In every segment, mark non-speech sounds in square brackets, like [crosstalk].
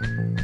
thank you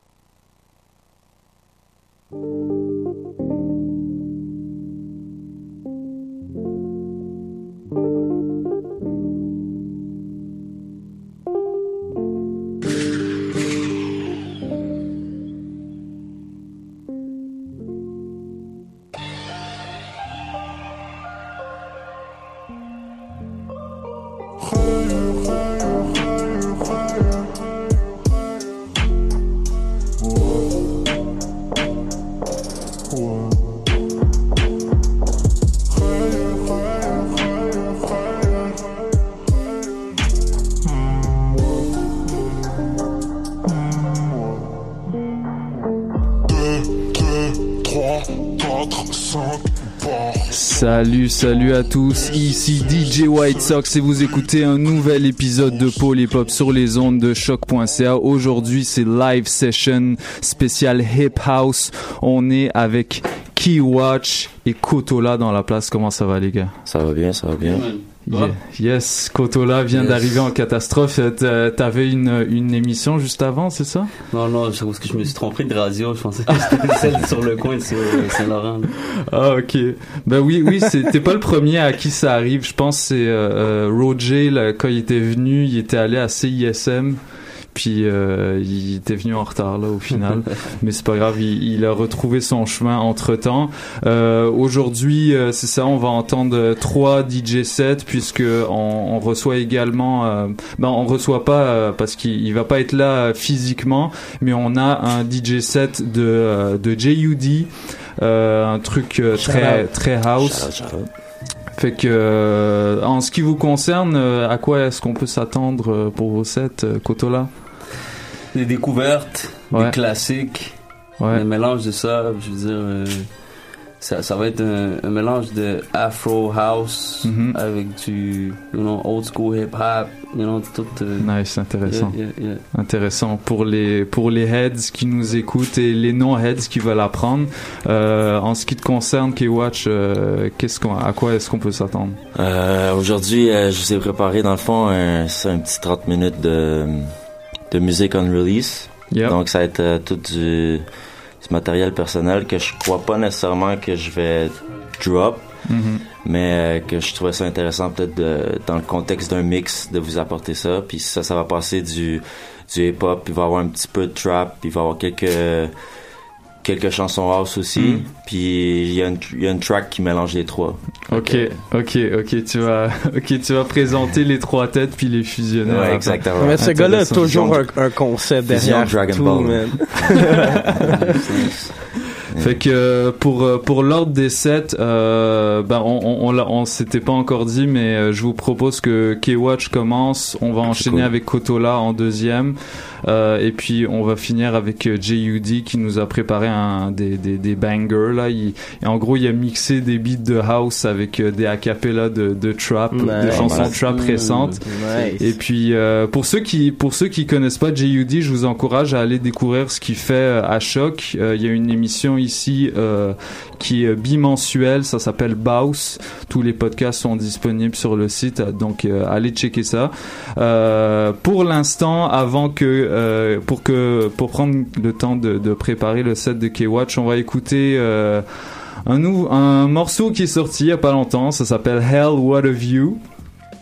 Música Salut, salut à tous, ici DJ White Sox et vous écoutez un nouvel épisode de Polypop sur les ondes de choc.ca. Aujourd'hui, c'est live session spécial Hip House. On est avec Keywatch et Kotola dans la place. Comment ça va les gars? Ça va bien, ça va bien. Yeah. Yes, Kotola vient Yes. d'arriver en catastrophe. Euh, T'avais une, une émission juste avant, c'est ça? Non, non, c'est parce que je me suis trompé de radio. Je pensais que c'était [laughs] celle sur le coin de Saint- Saint-Laurent. Ah ok. Ben oui, oui, t'es pas le premier à qui ça arrive. Je pense que c'est euh, euh, Roger là, quand il était venu, il était allé à CISM. Puis euh, il était venu en retard là au final, [laughs] mais c'est pas grave, il, il a retrouvé son chemin entre temps. Aujourd'hui, euh, c'est ça, on va entendre euh, trois DJ sets puisque on, on reçoit également, euh, ben on reçoit pas euh, parce qu'il il va pas être là euh, physiquement, mais on a un DJ set de euh, de JUD, euh, un truc euh, très très house. Shout out, shout out. Fait que, euh, en ce qui vous concerne, euh, à quoi est-ce qu'on peut s'attendre euh, pour vos sets, euh, Kotola? Des découvertes, Ouais. des classiques, Ouais. un mélange de ça. Je veux dire, euh, ça, ça va être un, un mélange de Afro House Mhm. avec du, you know, old school hip hop. You know, tout. euh, Nice, intéressant. yeah, yeah, yeah. Intéressant pour les pour les heads qui nous écoutent et les non heads qui veulent apprendre. Euh, en ce qui te concerne, K-Watch, euh, qu'est-ce qu'on à quoi est-ce qu'on peut s'attendre? Euh, Aujourd'hui, euh, je vous ai préparé dans le fond un, un petit 30 minutes de, de musique on release. Yep. Donc ça va être euh, tout du, du matériel personnel que je crois pas nécessairement que je vais drop, Mhm. mais euh, que je trouvais ça intéressant peut-être de- dans le contexte d'un mix de vous apporter ça. Puis ça, ça va passer du, du hip-hop, il va y avoir un petit peu de trap, il va y avoir quelques quelques chansons house aussi. Mm. Puis il y, a une- il y a une track qui mélange les trois. Ok, ok, ok, tu vas, [laughs] ok, tu vas présenter les trois têtes puis les fusionner. Ouais, exactement. Mais ce gars-là a toujours un, un concept Vision derrière Dragon tout, Ball. man. [laughs] [laughs] Fait que euh, pour euh, pour l'ordre des sets, euh, ben on on, on, on s'était pas encore dit, mais je vous propose que K-Watch commence. On va enchaîner cool. avec Kotola en deuxième, et puis on va finir avec euh, J.U.D. qui nous a préparé un des des, des bangers là. Il, et en gros, il a mixé des beats de house avec euh, des acapellas de de trap, de Nice. chansons Nice. trap récentes. Nice. Et puis euh, pour ceux qui pour ceux qui connaissent pas J.U.D, je vous encourage à aller découvrir ce qu'il fait euh, à Choc. Euh, Il y a une émission ici euh, qui est bimensuelle, ça s'appelle Baus. Tous les podcasts sont disponibles sur le site, donc euh, allez checker ça. Euh, pour l'instant, avant que euh, pour que pour prendre le temps de, de préparer le set de K-Watch, on va écouter euh, un, nou- un morceau qui est sorti il y a pas longtemps, ça s'appelle Hell What a View.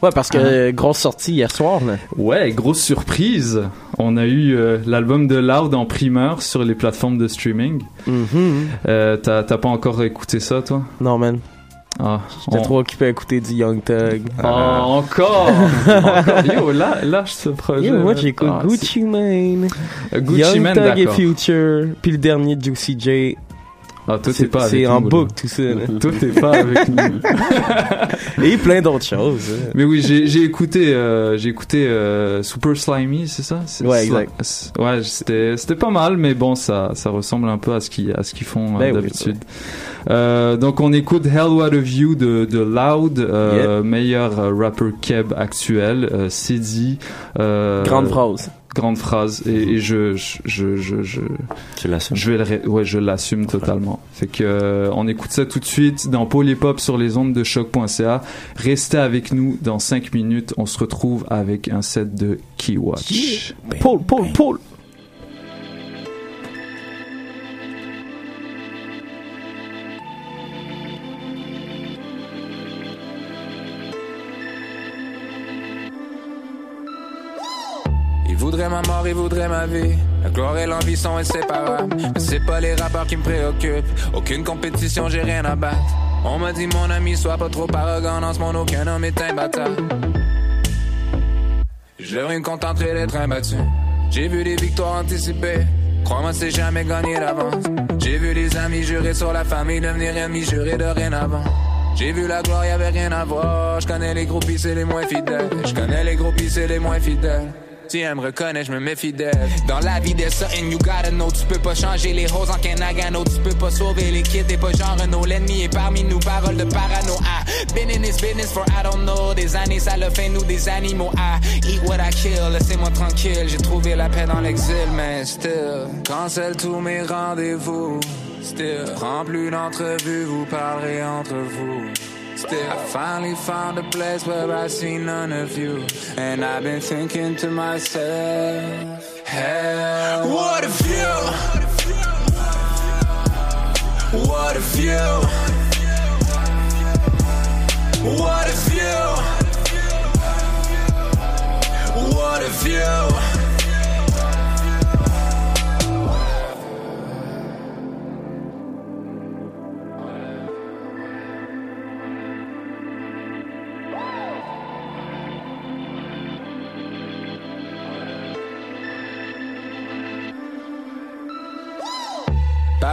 Ouais, parce que Ah. euh, grosse sortie hier soir, là. Ouais, grosse surprise. On a eu euh, l'album de Loud en primeur sur les plateformes de streaming. Euh, T'as t'as pas encore écouté ça, toi? Non, man. Ah, J'étais on- trop occupé à écouter du Young Thug. Oh, encore, encore. Yo, là, lâche ce projet. Yo, moi j'écoute Ah, Gucci Mane, Gucci Young Mane, Thug et. Future, puis le dernier Juicy J. Ah, toi, t'es pas c'est là. boucle tout là. Toi, t'es pas avec nous. [laughs] Et plein d'autres choses. Mais oui, j'ai écouté, euh, j'ai écouté euh, Super Slimy, c'est ça? Ouais, exact. Ouais, c'était pas mal, mais bon, ça ça ressemble un peu à ce qu'ils font euh, Ben oui, d'habitude. Euh, donc on écoute Hell What a View de, de Loud, meilleur rapper keb actuel, Sidi. Grande phrase. Grande phrase et, et je je je je, je Tu l'assumes. je vais le ré- ouais, je l'assume totalement. Fait que euh, on écoute ça tout de suite dans Polypop sur les ondes de choc.ca. Restez avec nous dans 5 minutes, on se retrouve avec un set de Keywatch. Paul, Paul, Paul. Voudrait ma mort, il voudrait ma vie. La gloire et l'envie sont inséparables. Mais c'est pas les rappeurs qui me préoccupent. Aucune compétition, j'ai rien à battre. On m'a dit, mon ami, sois pas trop arrogant. Dans ce monde, aucun homme est imbattable. Je me contenter d'être imbattu. J'ai vu des victoires anticipées. Crois-moi, c'est jamais gagné d'avance. J'ai vu des amis jurer sur la famille, devenir ennemis, jurer de rien avant. J'ai vu la gloire, y avait rien à voir. Je connais les groupies, c'est les moins fidèles. Je connais les groupies, c'est les moins fidèles. Si elle me reconnaît, je me méfie d'elle. Dans la vie, there's something you gotta know. Tu peux pas changer les roses en Kenagano. Tu peux pas sauver les kids, t'es pas genre Renault. L'ennemi est parmi nous, parole de parano. Ah, been in this business for I don't know. Des années, ça l'a fait nous des animaux. Ah, eat what I kill, laissez-moi tranquille. J'ai trouvé la paix dans l'exil, mais still. Cancel tous mes rendez-vous. Still. Prends plus d'entrevues, vous parlerez entre vous. Still, I finally found a place where I see none of you. And I've been thinking to myself, hell, what a view! What a view! What a view! What a view!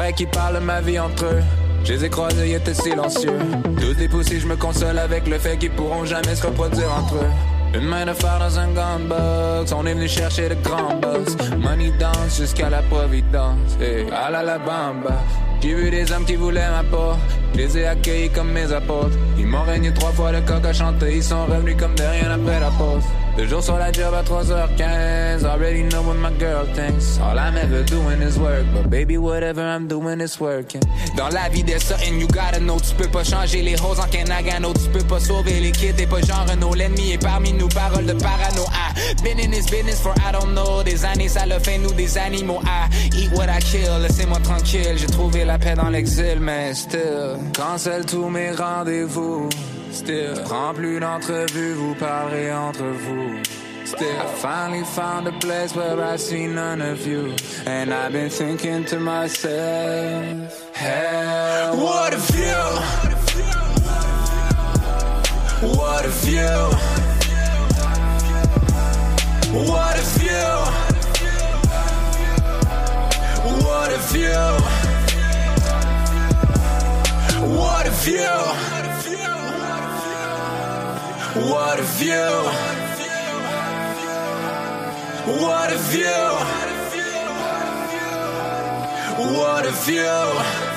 Pareil qu'ils parlent ma vie entre eux. Je les ai croisés, ils étaient silencieux. Tous des poussés, je me console avec le fait qu'ils pourront jamais se reproduire entre eux. Une main de fer dans un gunbox, on est venu chercher de grands boss. Money danse jusqu'à la providence. Et à la la bamba. J'ai vu des hommes qui voulaient ma peau. Je les ai accueillis comme mes apôtres. Ils m'ont régné trois fois le coq à chanter. Ils sont revenus comme de rien après la pause. Deux jours sur la job à 3h15. Already know what my girl thinks. All I'm ever doing is work. But baby, whatever I'm doing is working. Dans la vie, there's something you gotta know. Tu peux pas changer les roses en Kenagano. Tu peux pas sauver les kids. T'es pas genre Renault. L'ennemi est parmi nous. Parole de parano. Ah, been in this business for I don't know. Des années, ça l'a fait nous des animaux. Ah, eat what I kill. Laissez-moi tranquille. J'ai trouvé la paix dans l'exil, mais still. Cancel tous mes rendez-vous. Still. Prends plus d'entrevues, vous parlerez entre vous. Still, I finally found a place where I see none of you. And I've been thinking to myself, hell, what a view! What a view! What a view! What a view! What a view! What a view! What a view! What a view!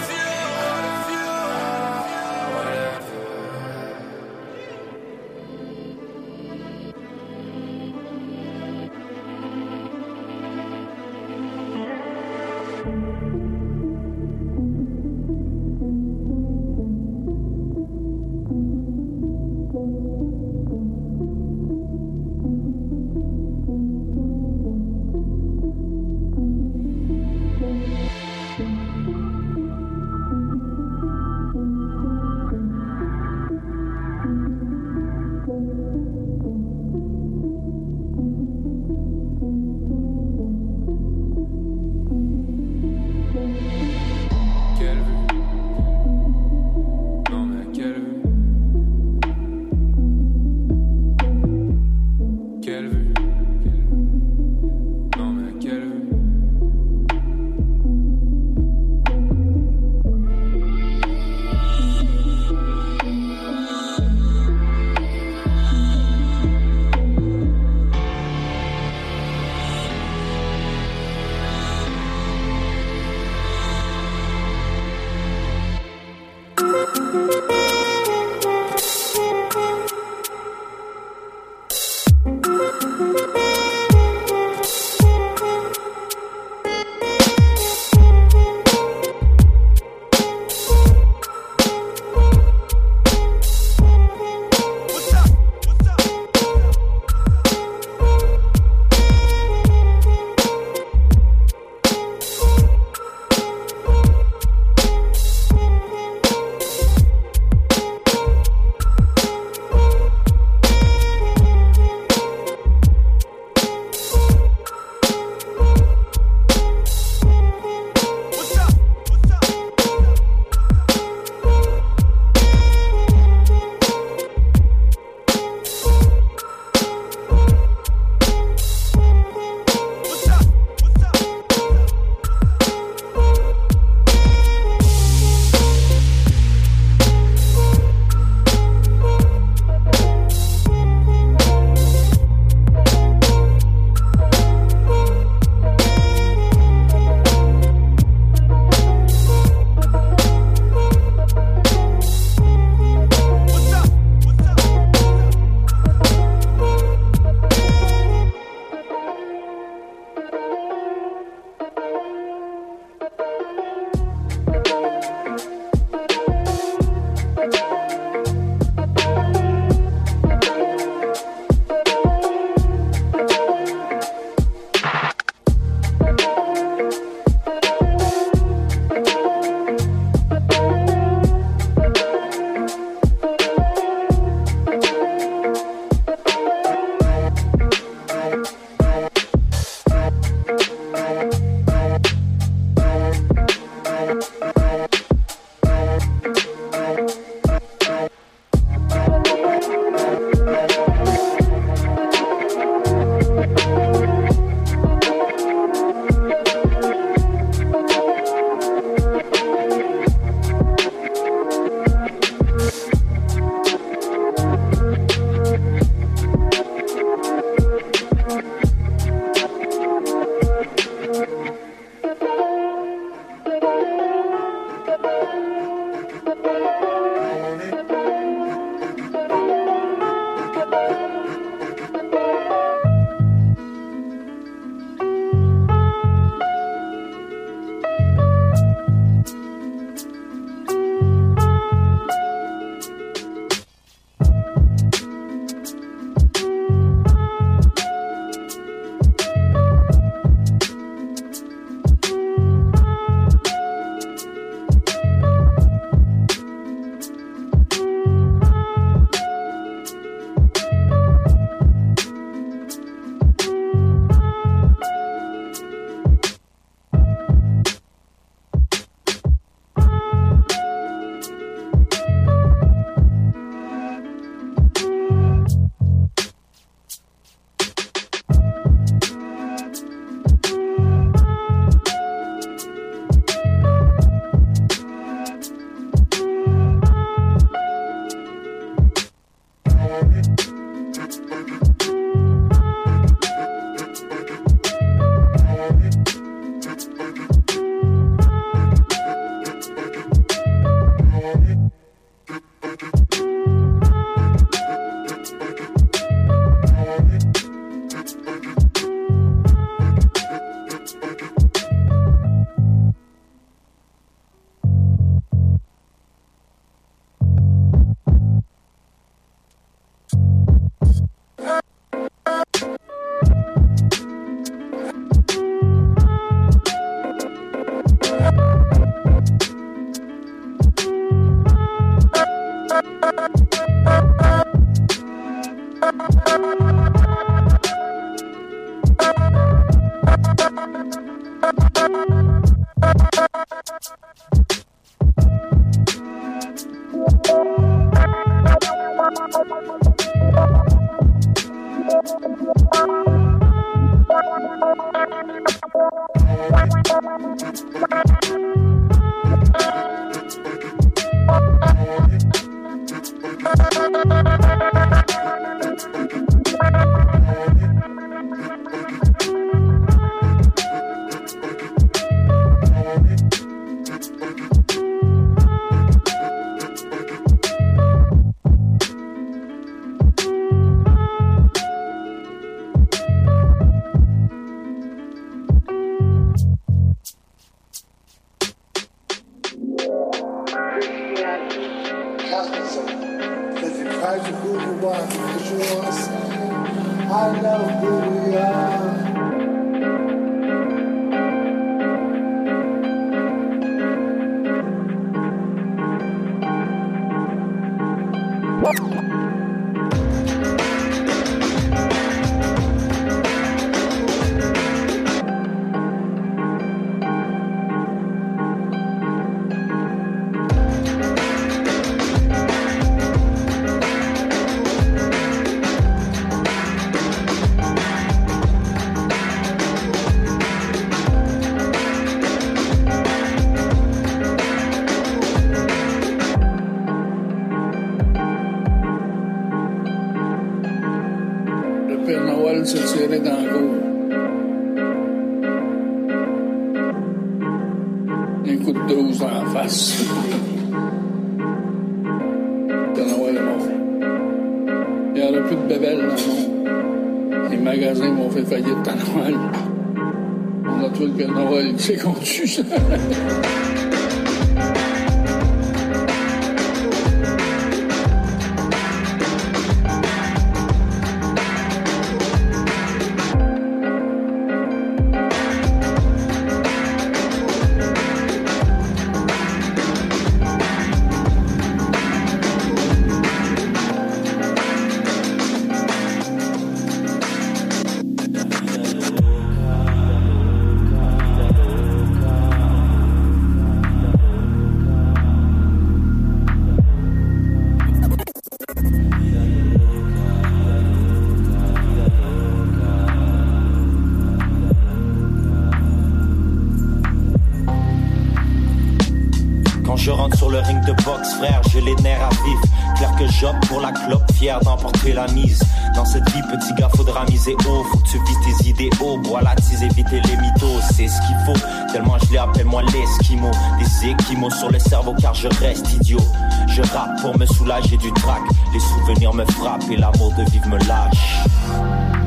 J'opte pour la clope, fier d'emporter la mise. Dans cette vie, petit gars, faudra miser haut. Faut que tu vises tes idéaux. Bois la tise, éviter les mythos. C'est ce qu'il faut. Tellement je les appelle moi l'esquimau. Des équimaux sur le cerveau car je reste idiot. Je rappe pour me soulager du trac. Les souvenirs me frappent et l'amour de vivre me lâche.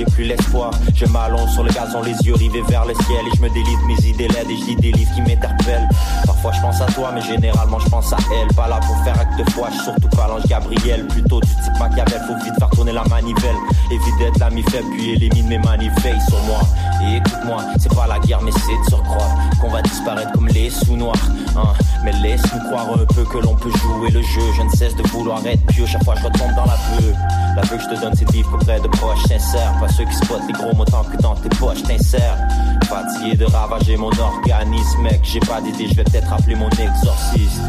J'ai plus l'espoir. Je m'allonge sur le gazon les yeux rivés vers le ciel Et je me délivre mes idées laides et je des livres qui m'interpellent. Parfois je pense à toi mais généralement je pense à elle. Pas là pour faire acte de foi, je surtout pas l'ange Gabriel. Plutôt du type Machiavel, faut vite faire tourner la manivelle. Évite d'être l'ami faible puis élimine mes manivelles sur moi Écoute-moi, c'est pas la guerre mais c'est de surcroît Qu'on va disparaître comme les sous noirs hein. Mais laisse-nous croire un peu que l'on peut jouer le jeu. Je ne cesse de vouloir être pieux. Chaque fois je retombe dans la beuh La vue que je te donne c'est de vivre auprès de proches sincères. Pas ceux qui spotent les gros mots tant que dans tes poches t'insères Fatigué de ravager mon organisme mec. J'ai pas d'idée je vais peut-être appeler mon exorciste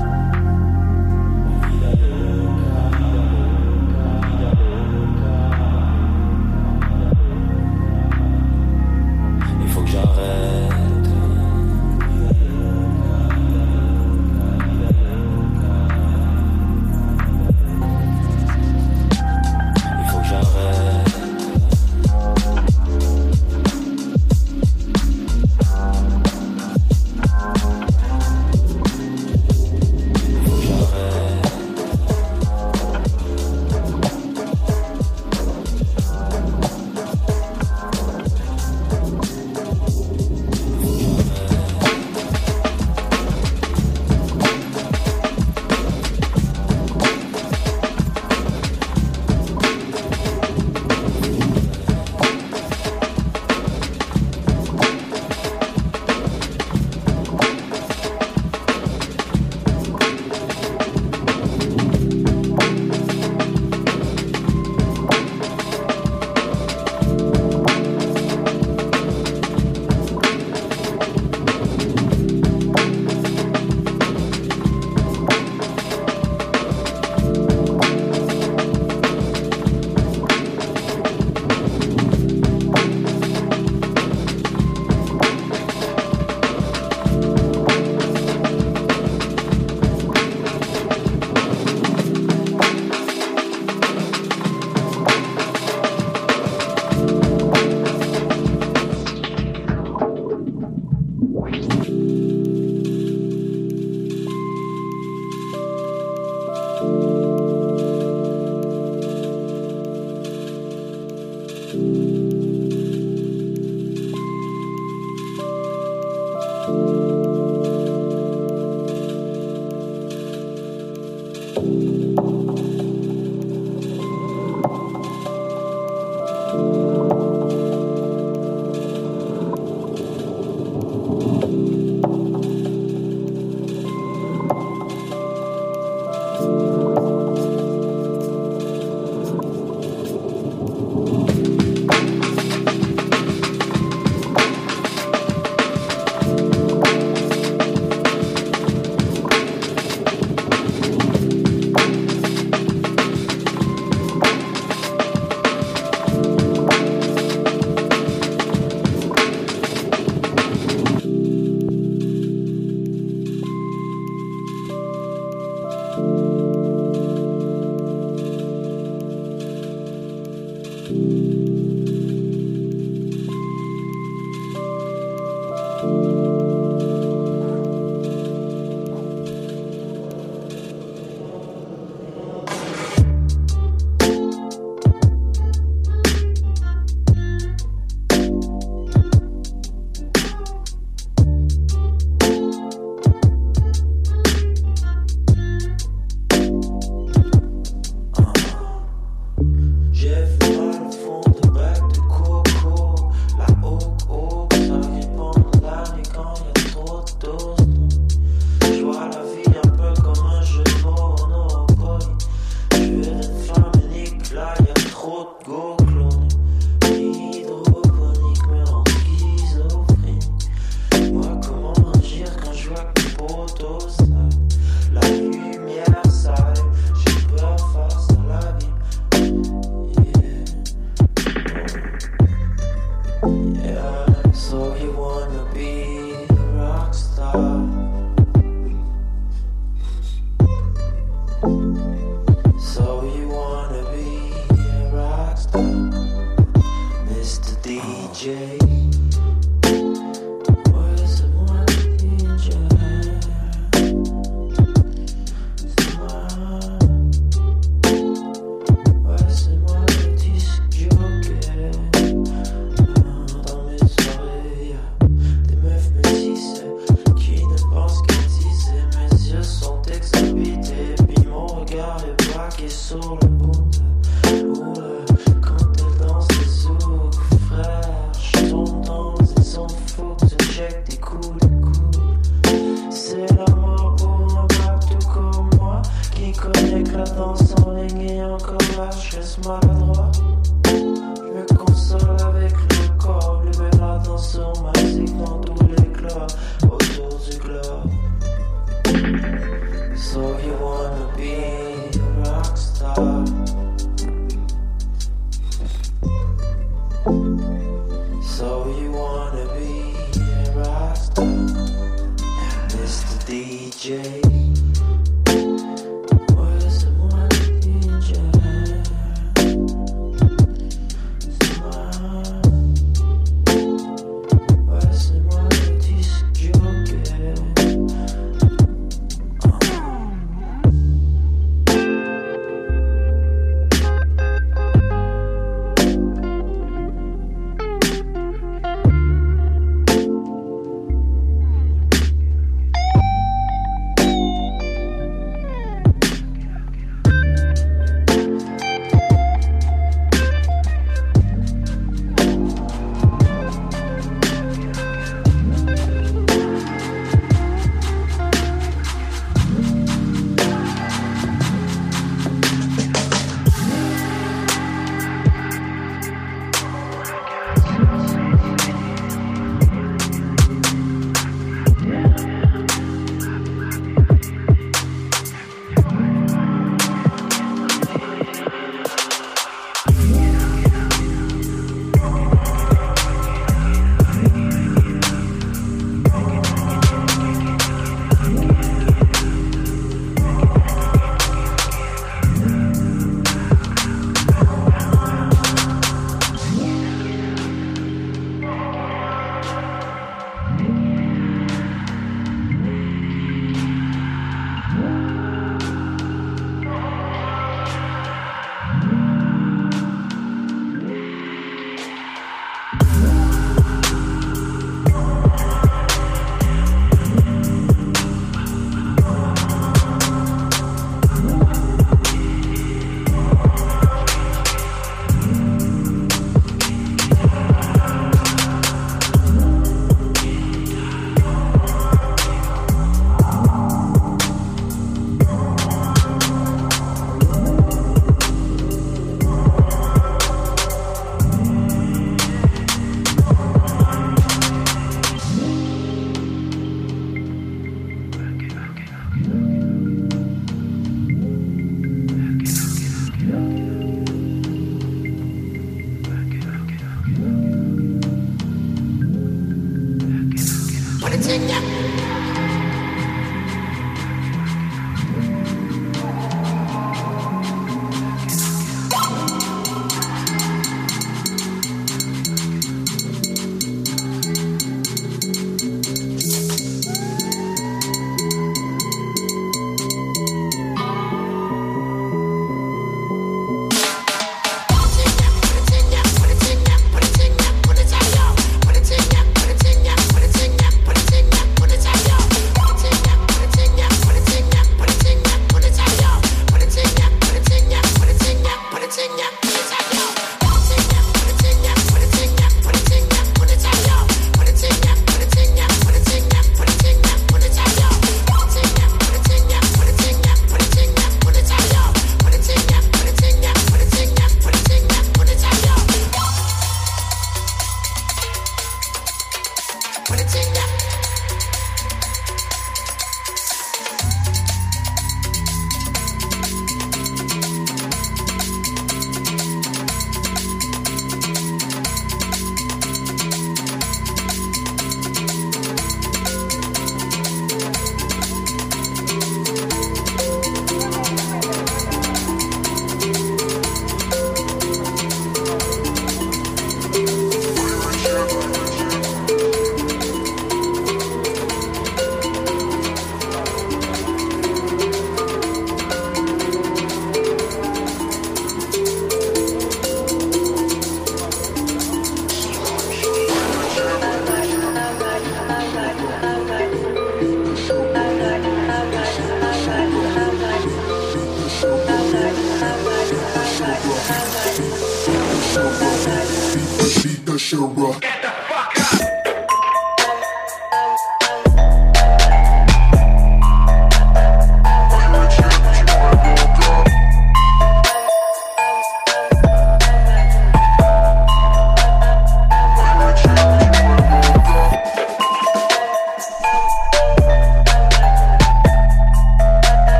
Ventura.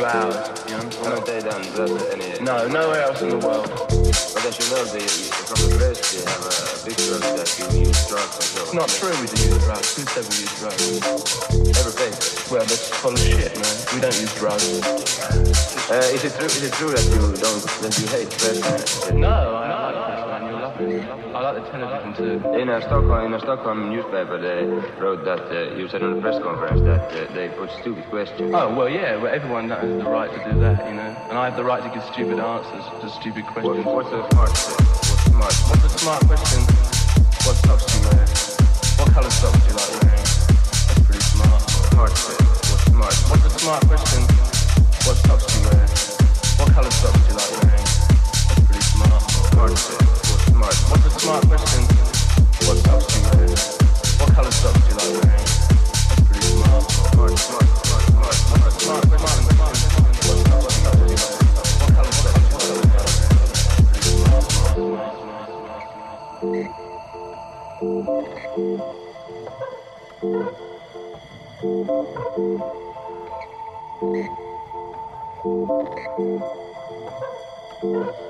Few hours. You know. Haven't they done that? No, nowhere else in the world. But as you know, they, from the press, they have a big joke that you use drugs and so It's not true. We do use drugs. Who said we use drugs? Everything. Well, that's full of shit, man. We don't use drugs. Uh, is it true? Is it true that you don't that you hate press? No, I like press, man. You love it. I like the television too. In a Stockholm, in a Stockholm newspaper, they wrote that uh, you said on a press conference that uh, they put stupid questions. Oh well, yeah. Well, everyone has the right to do that, you know. And I have the right to give stupid answers to stupid questions. What, what's the smart? What's smart? What's the smart question? What socks do you wear? What colour socks do you like wearing? That's pretty smart. Smart. What's smart? What's the smart question? What socks do you wear? What colour socks do you like wearing? That's pretty smart. Smart. What's the smart question? What socks do you? What question? What socks do you like? Do you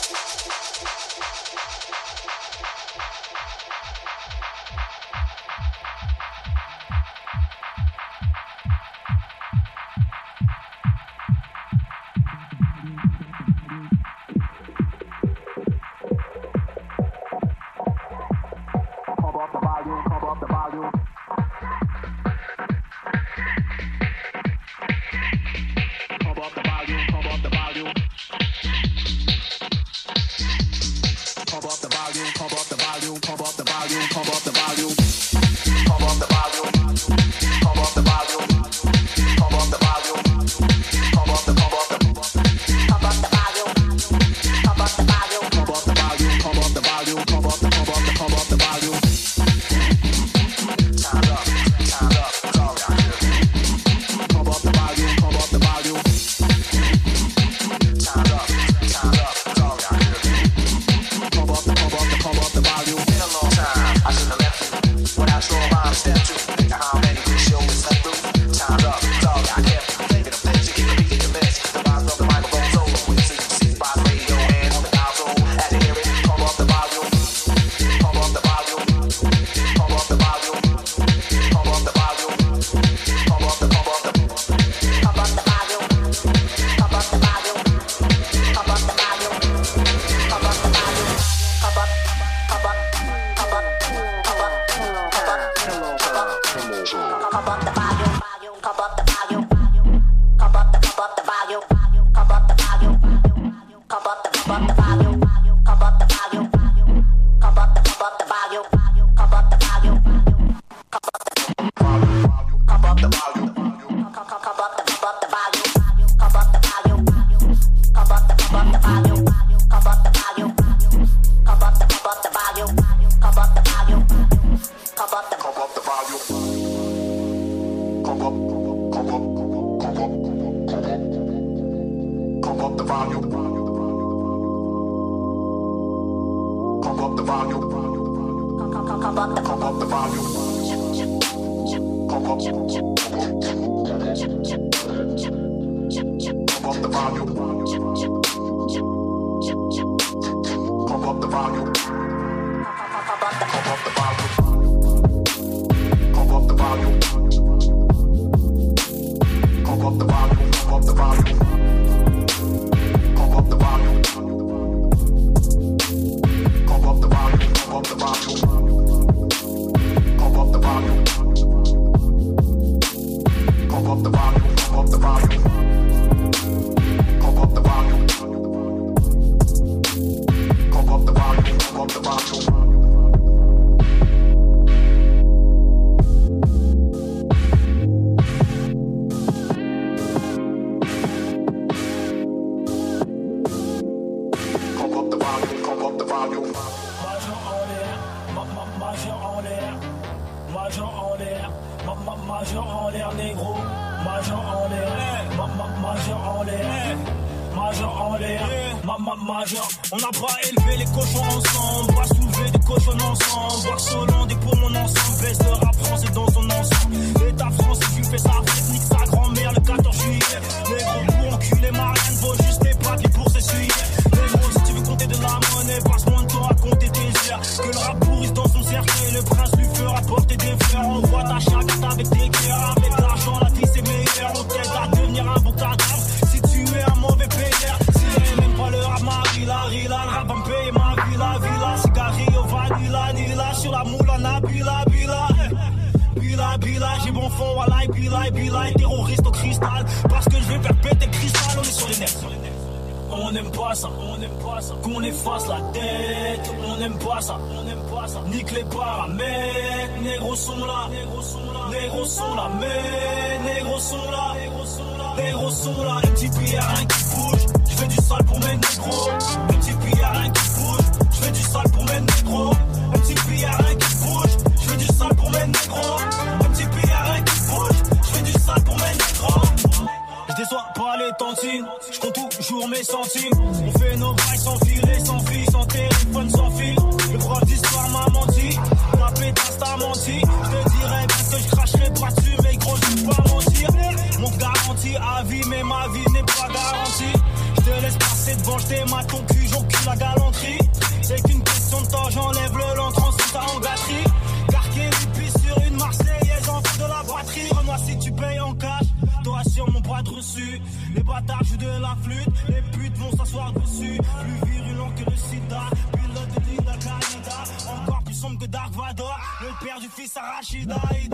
je compte toujours mes centimes. On fait nos bails sans filet, sans fil, sans téléphone, sans fil. Le prof d'histoire m'a menti, la pétasse t'a menti. Je te dirais bien que je cracherai pas dessus, mais gros, je peux pas mentir. Mon garantie à vie, mais ma vie n'est pas garantie. Je te laisse passer devant, je t'aime ton père du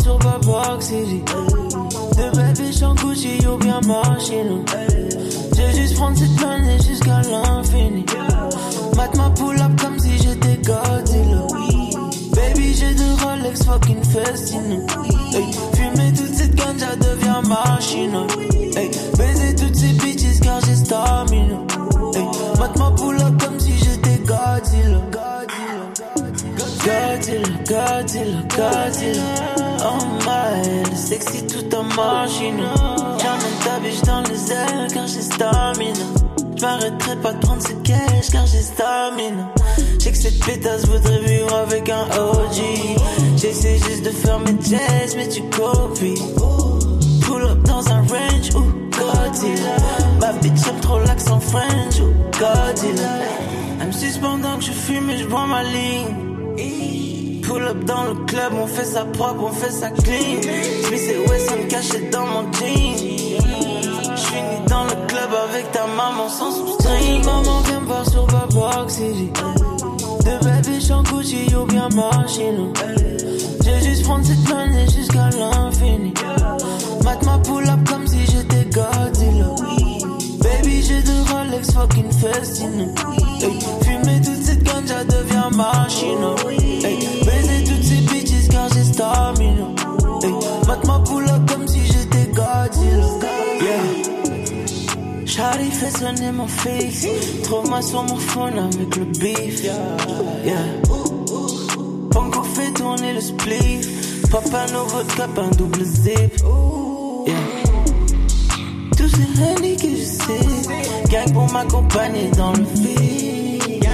sur. De bébé sans Gucci ou bien. J'ai juste prendre cette monnaie jusqu'à l'infini. Mate ma pull up comme si j'étais Godzilla. Baby, j'ai deux Rolex fucking Festino. Hey, fumer toute cette ganja devient machine. Baiser toutes ces bitches car j'ai stamina. Hey, mate ma pull up comme si j'étais Godzilla. Godzilla, Godzilla, Godzilla. Oh my, sexy toute en machine. J'emmène ta biche dans les airs car j'ai stamina. J'm'arrêterai pas de prendre ce cash car j'ai stamina. J'sais que cette pétasse voudrait vivre avec un OG. J'essaie juste de faire mes jazz, mais tu copies. Pull up dans un range ou Godzilla. Ma bitch aime trop l'accent French ou Godzilla. Elle me suce pendant que je fume et je bois ma ligne. Pull up dans le club, on fait ça propre, on fait ça clean. Smith et Wesson cachés dans mon jean. J'finis dans le club avec ta maman sans string. Maman viens me voir sur Babok City. De bébé sans Gucci ou bien machine. J'ai juste prendre cette monnaie jusqu'à l'infini. Mate ma pull up comme si j'étais Godzilla. Baby, j'ai deux Rolex fucking Festino. Fumer toute cette ganja devient machine. Charlie fait sonner mon fils. Trouve-moi sur mon phone avec le beef. Yeah. Fait tourner le spliff. Papa nouveau cap, un double zip. Yeah. Tous ces henny que je sais. Gang pour m'accompagner dans le vide.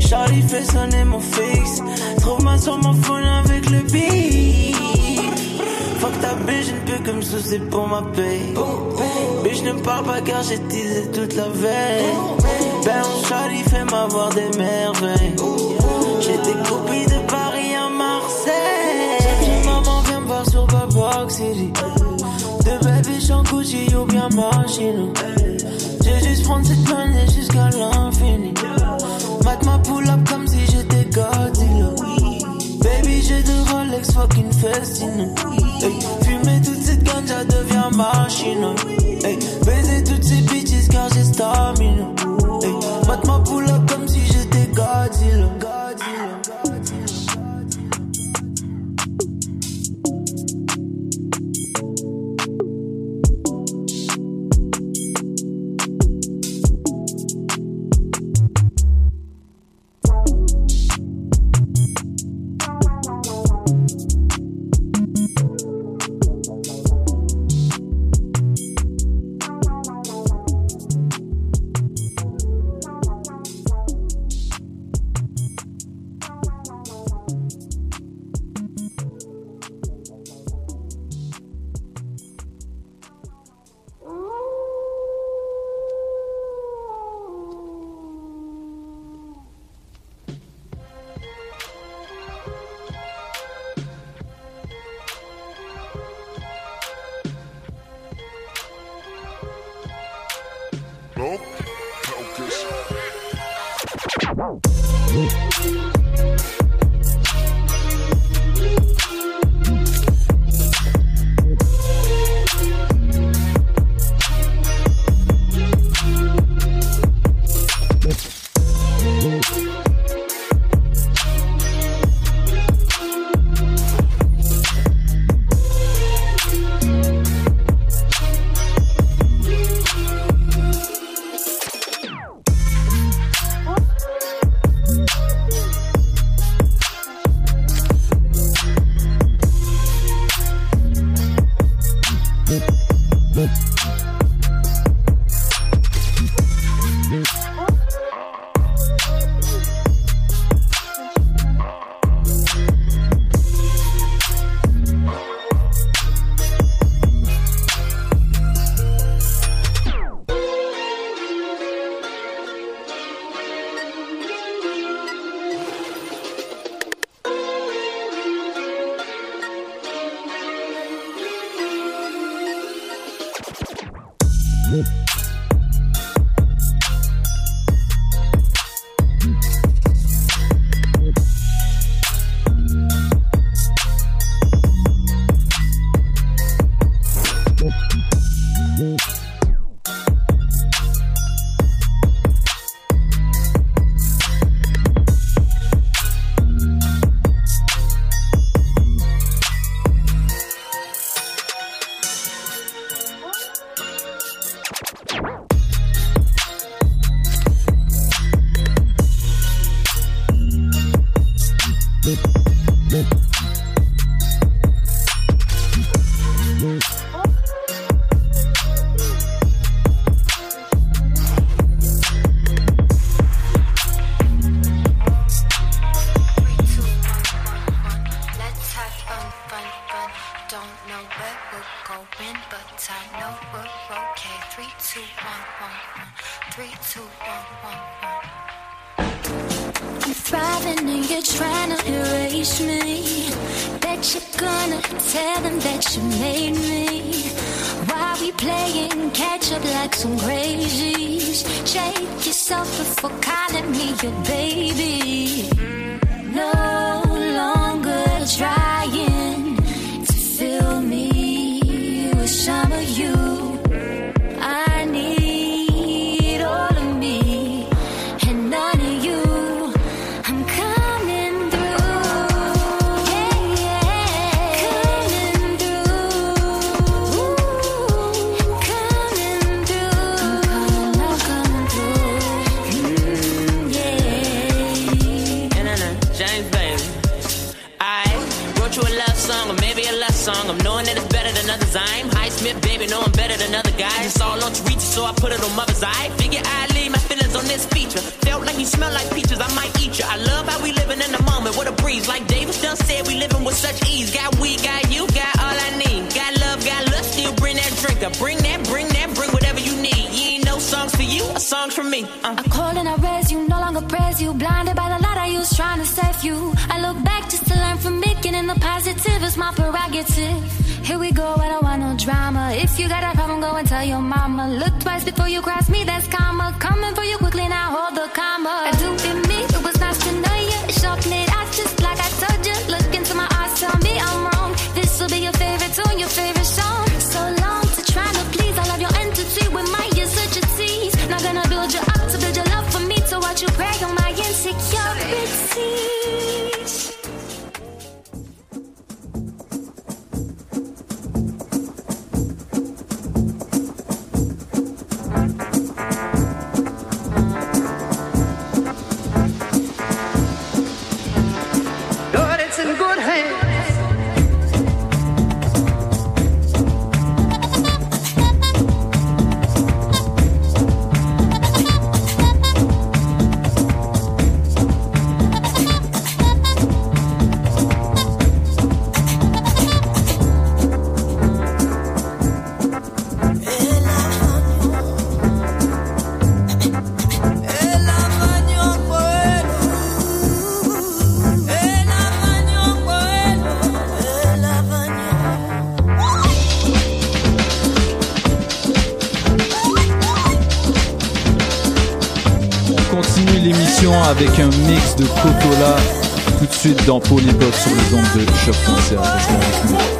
Charlie fait sonner mon fixe. Trouve-moi sur mon phone avec le beat. Fuck ta bitch, je ne peux que me soucier pour ma paye. Bitch, ne parle pas car j'ai teasé toute la veille. Ben, Charlie fait m'avoir des merveilles. J'ai des copies de Paris à Marseille. Maman vient me voir sur Babok City. De bébé sans Gucci ou bien machine. J'ai juste prendre cette monnaie jusqu'à l'infini. Mate ma pull up comme si j'étais Godzilla. Baby, j'ai deux Rolex fucking Festino. Hey, fumer toute cette machine. Hey, baiser guys. It's all on reach, so I put it on mother's eye. Figure I leave my feelings on this feature. Felt like you smell like peaches, I might eat you. I love how we living in the moment with a breeze. Like Davis done said, we living with such ease. Got we, got you, got all I need. Got love, got lust, still bring that drink. Bring that, bring that, bring whatever you need. You ain't no songs for you, a song for me. Uh. I call and I raise you, no longer praise you. Blinded by the light I use, trying to save you. I look back just to learn from making and the positive is my prerogative. Here we go, I don't want no drama. If you got a problem, go and tell your mama. Look twice before you cross me, that's karma. Coming for you quickly, now hold the comma. I do avec un mix de Cotola tout de suite dans Polypop sur les ondes de choc.ca. Restez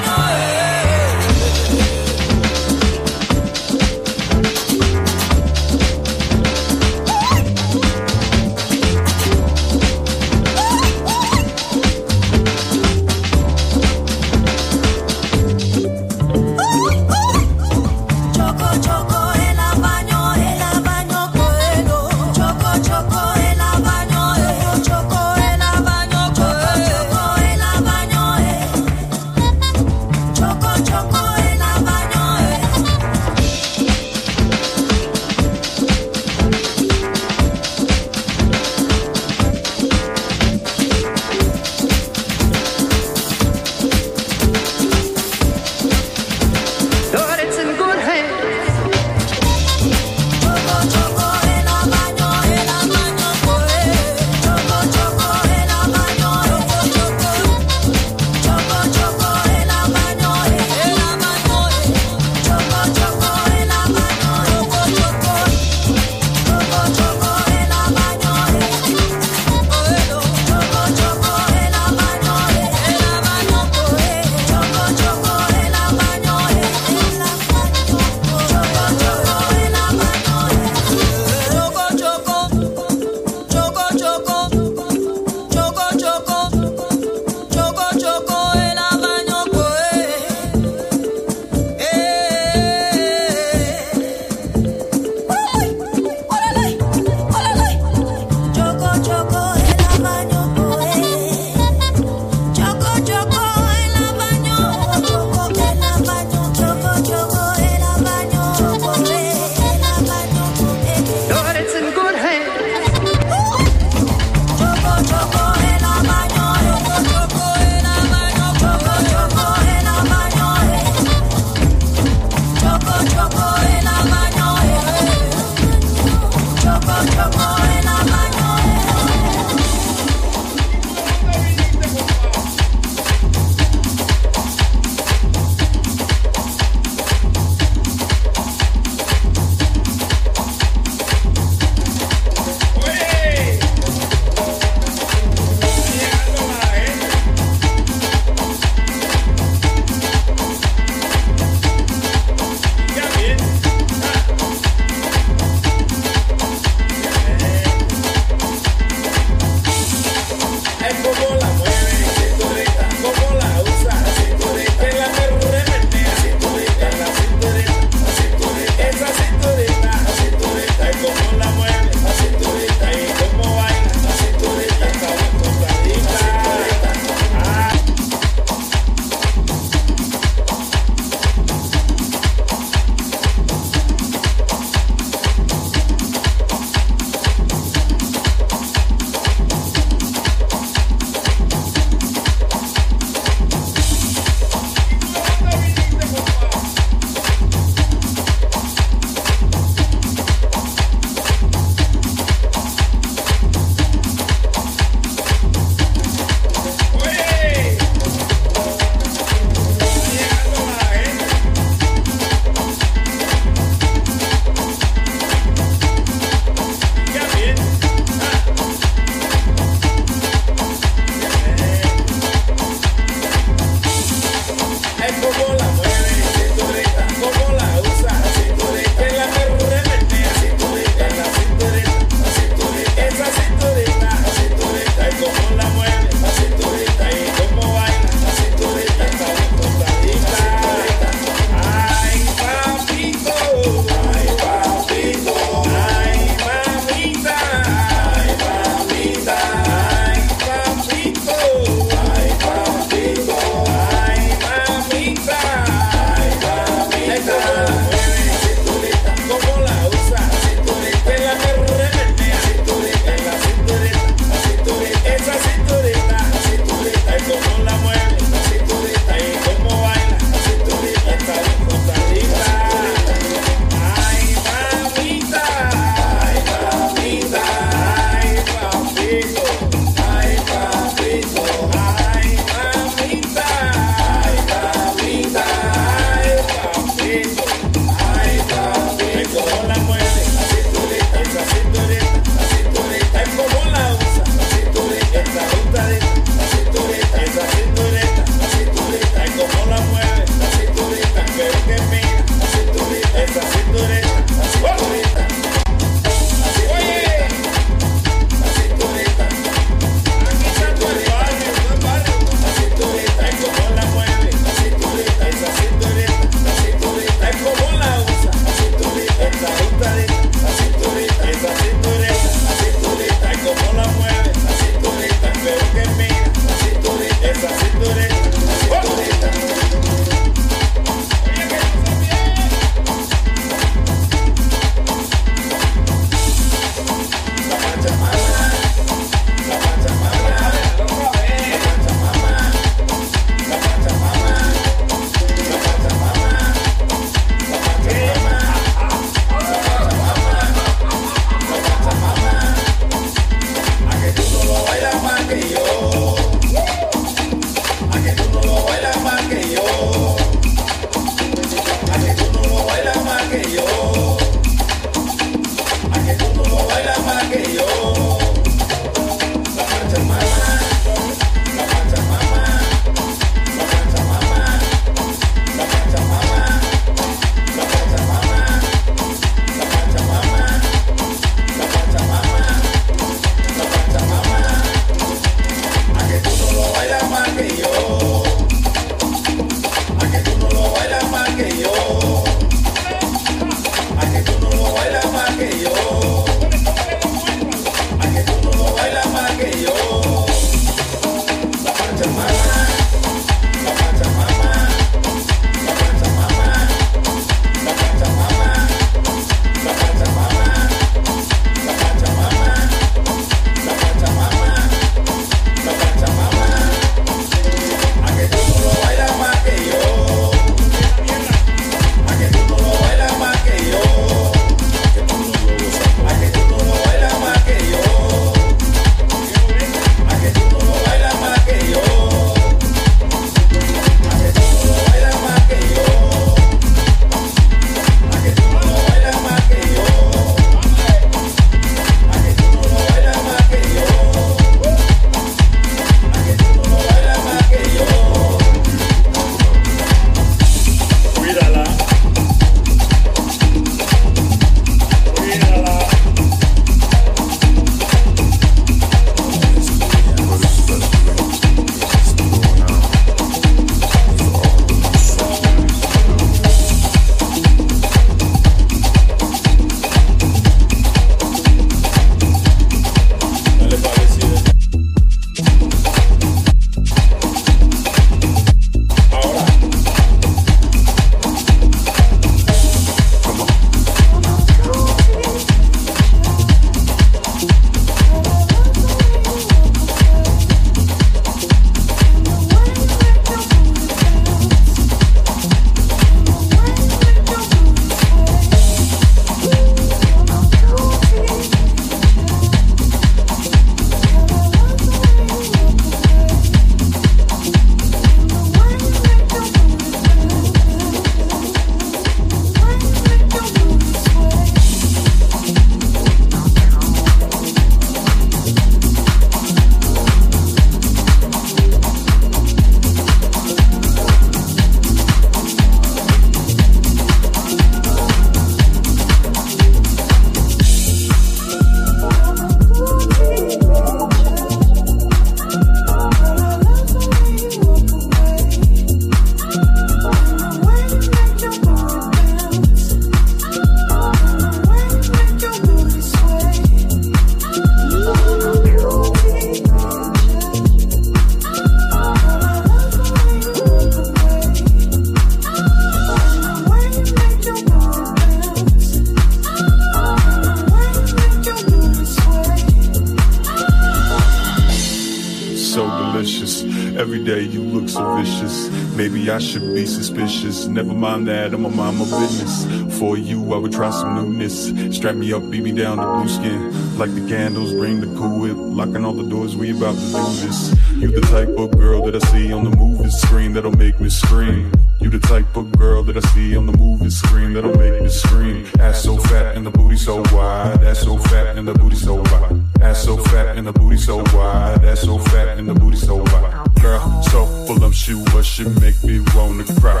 Never mind that, I'm a mind my business. For you, I would try some newness. Strap me up, beat me down to blue skin. Like the candles, bring the cool whip. Locking all the doors, we about to do this. You the type of girl that I see on the movie screen that'll make me scream. You the type of girl that I see on the movie screen that'll make me scream. Ass so fat and the booty so wide. Ass so fat and the booty so wide. Ass so fat and the booty so wide. Ass so fat and the booty so wide. Girl, so voluptuous, she what she make me wanna cry.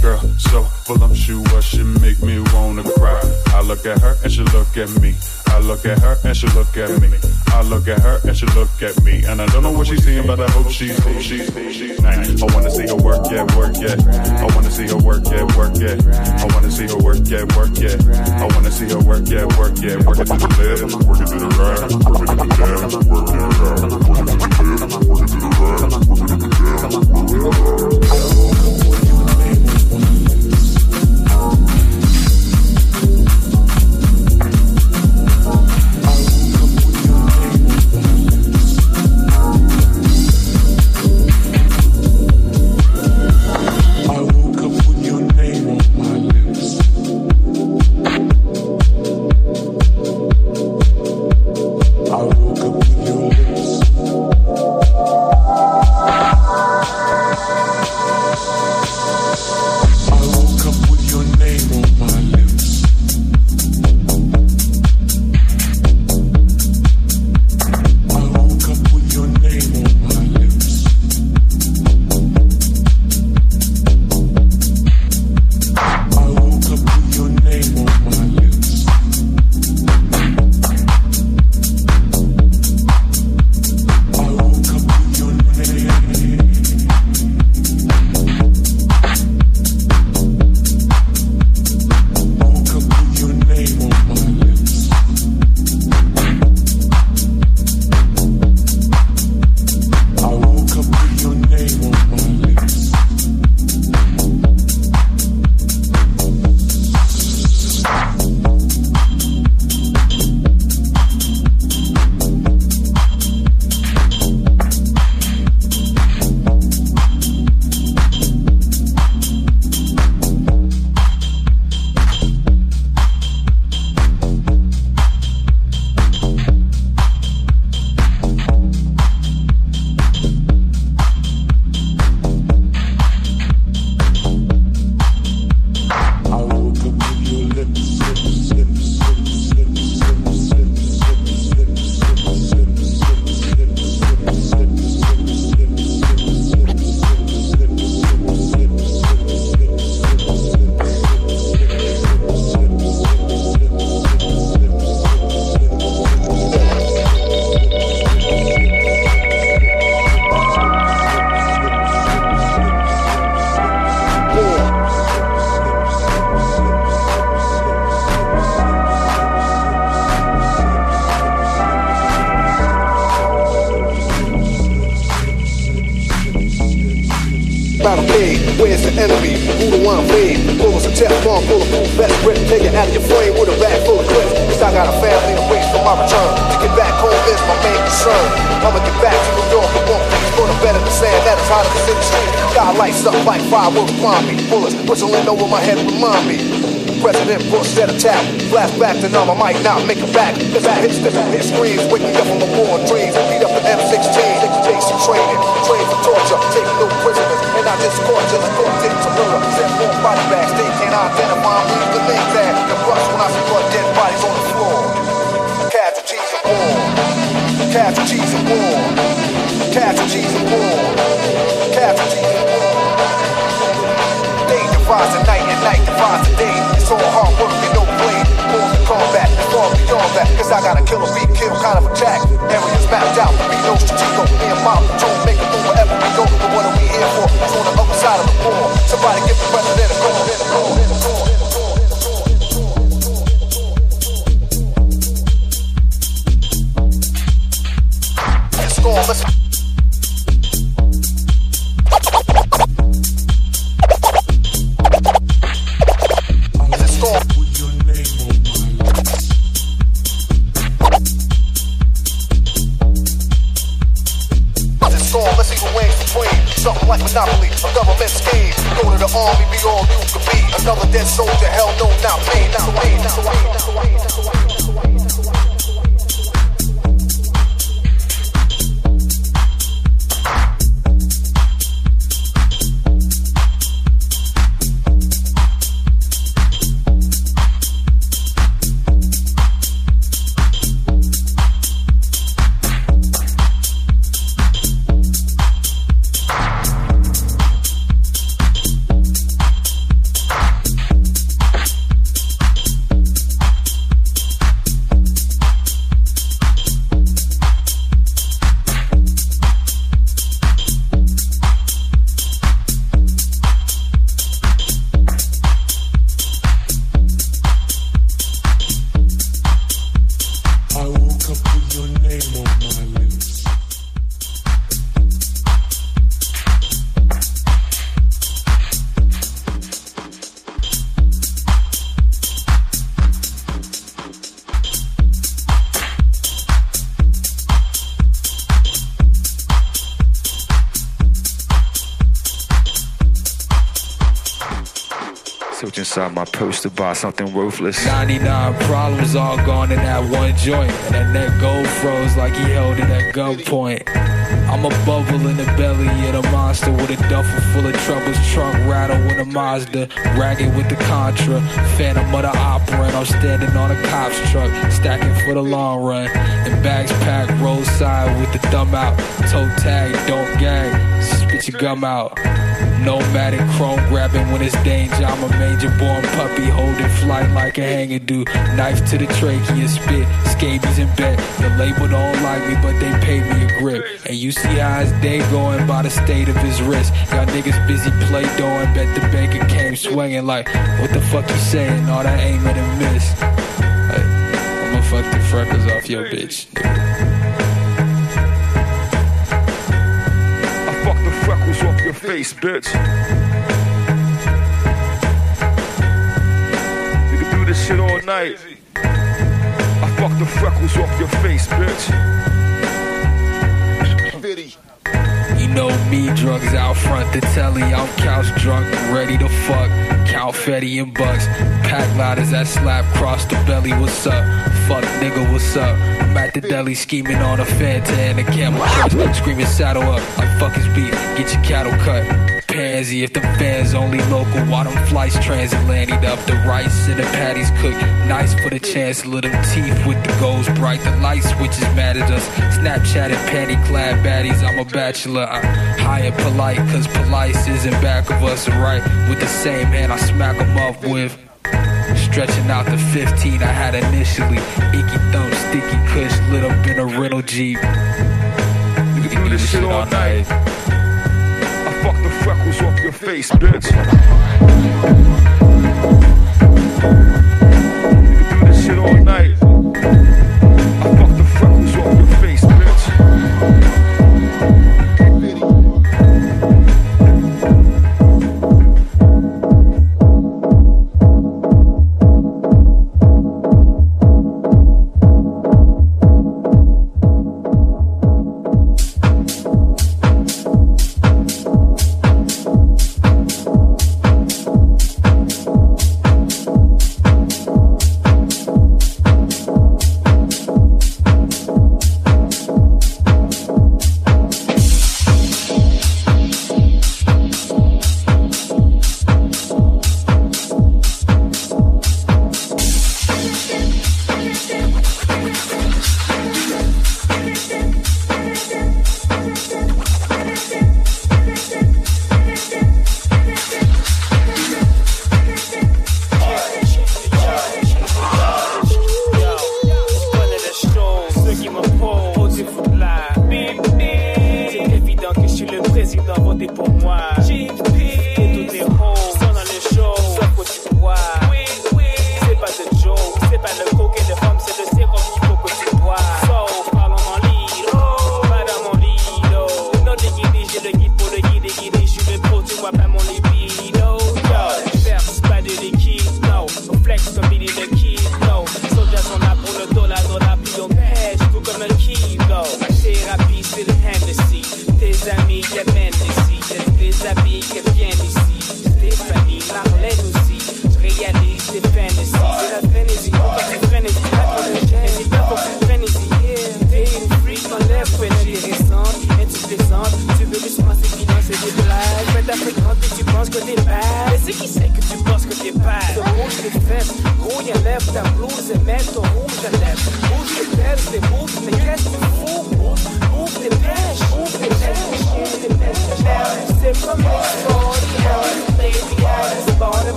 Girl, so full she what she make me wanna cry. I look at her and she look at me. I look at her and she look at me. I look at her and she look at me. And I don't know what she's seeing, but I hope she's, hope she's, she's nice. I wanna see her work, yeah, work, yeah. I wanna see her work, yeah, work, yeah. I wanna see her work, yeah, work, yeah. I wanna see her work, yeah, work, yeah. Work it to the left, work it to the right, work it to the left, work it to the right, work it the Thank you. Purse to buy something worthless. 99 problems all gone in that one joint. And that neck gold froze like he held it at gunpoint. I'm a bubble in the belly of the monster with a duffel full of troubles. Trunk rattle with a Mazda. Ragged with the Contra. Phantom of the opera. And I'm standing on a cop's truck. Stacking for the long run. And bags packed roadside with the thumb out. Toe tag, don't gag. Your gum out. Nomadic chrome grabbing when it's danger. I'm a major born puppy holding flight like a hanger do. Knife to the trachea, spit, scabies in bed. The label don't like me, but they pay me a grip. And you see how his day going by the state of his wrist. Y'all niggas busy play doing, bet the banker came swinging like, what the fuck you saying? All that aiming and miss. Hey, I'ma fuck the freckles off your bitch. Fuck freckles off your face, bitch. You can do this shit all night. I fuck the freckles off your face, bitch. You know me, drugs out front the telly. I'm couch drunk, ready to fuck. Count Fetty and Bucks. Pack louders that slap cross the belly. What's up? Fuck nigga, what's up? I'm at the deli scheming on a Fanta and a camel. Screaming saddle up like fuck his beat. Get your cattle cut. Pansy if the fans only local. While them flights transatlantic up. The rice and the patties cooked. Nice for the chancellor. Them teeth with the goals bright. The light switches mad at us. Snapchat and panty clad baddies. I'm a bachelor. I high and polite. Cause polite is in back of us. Right with the same hand I smack 'em up with. Stretching out the 15 I had initially. Icky thumb, sticky kush, lit up in a rental Jeep. We can do this shit all night. I fuck the freckles off your face, bitch. You can do this shit all night.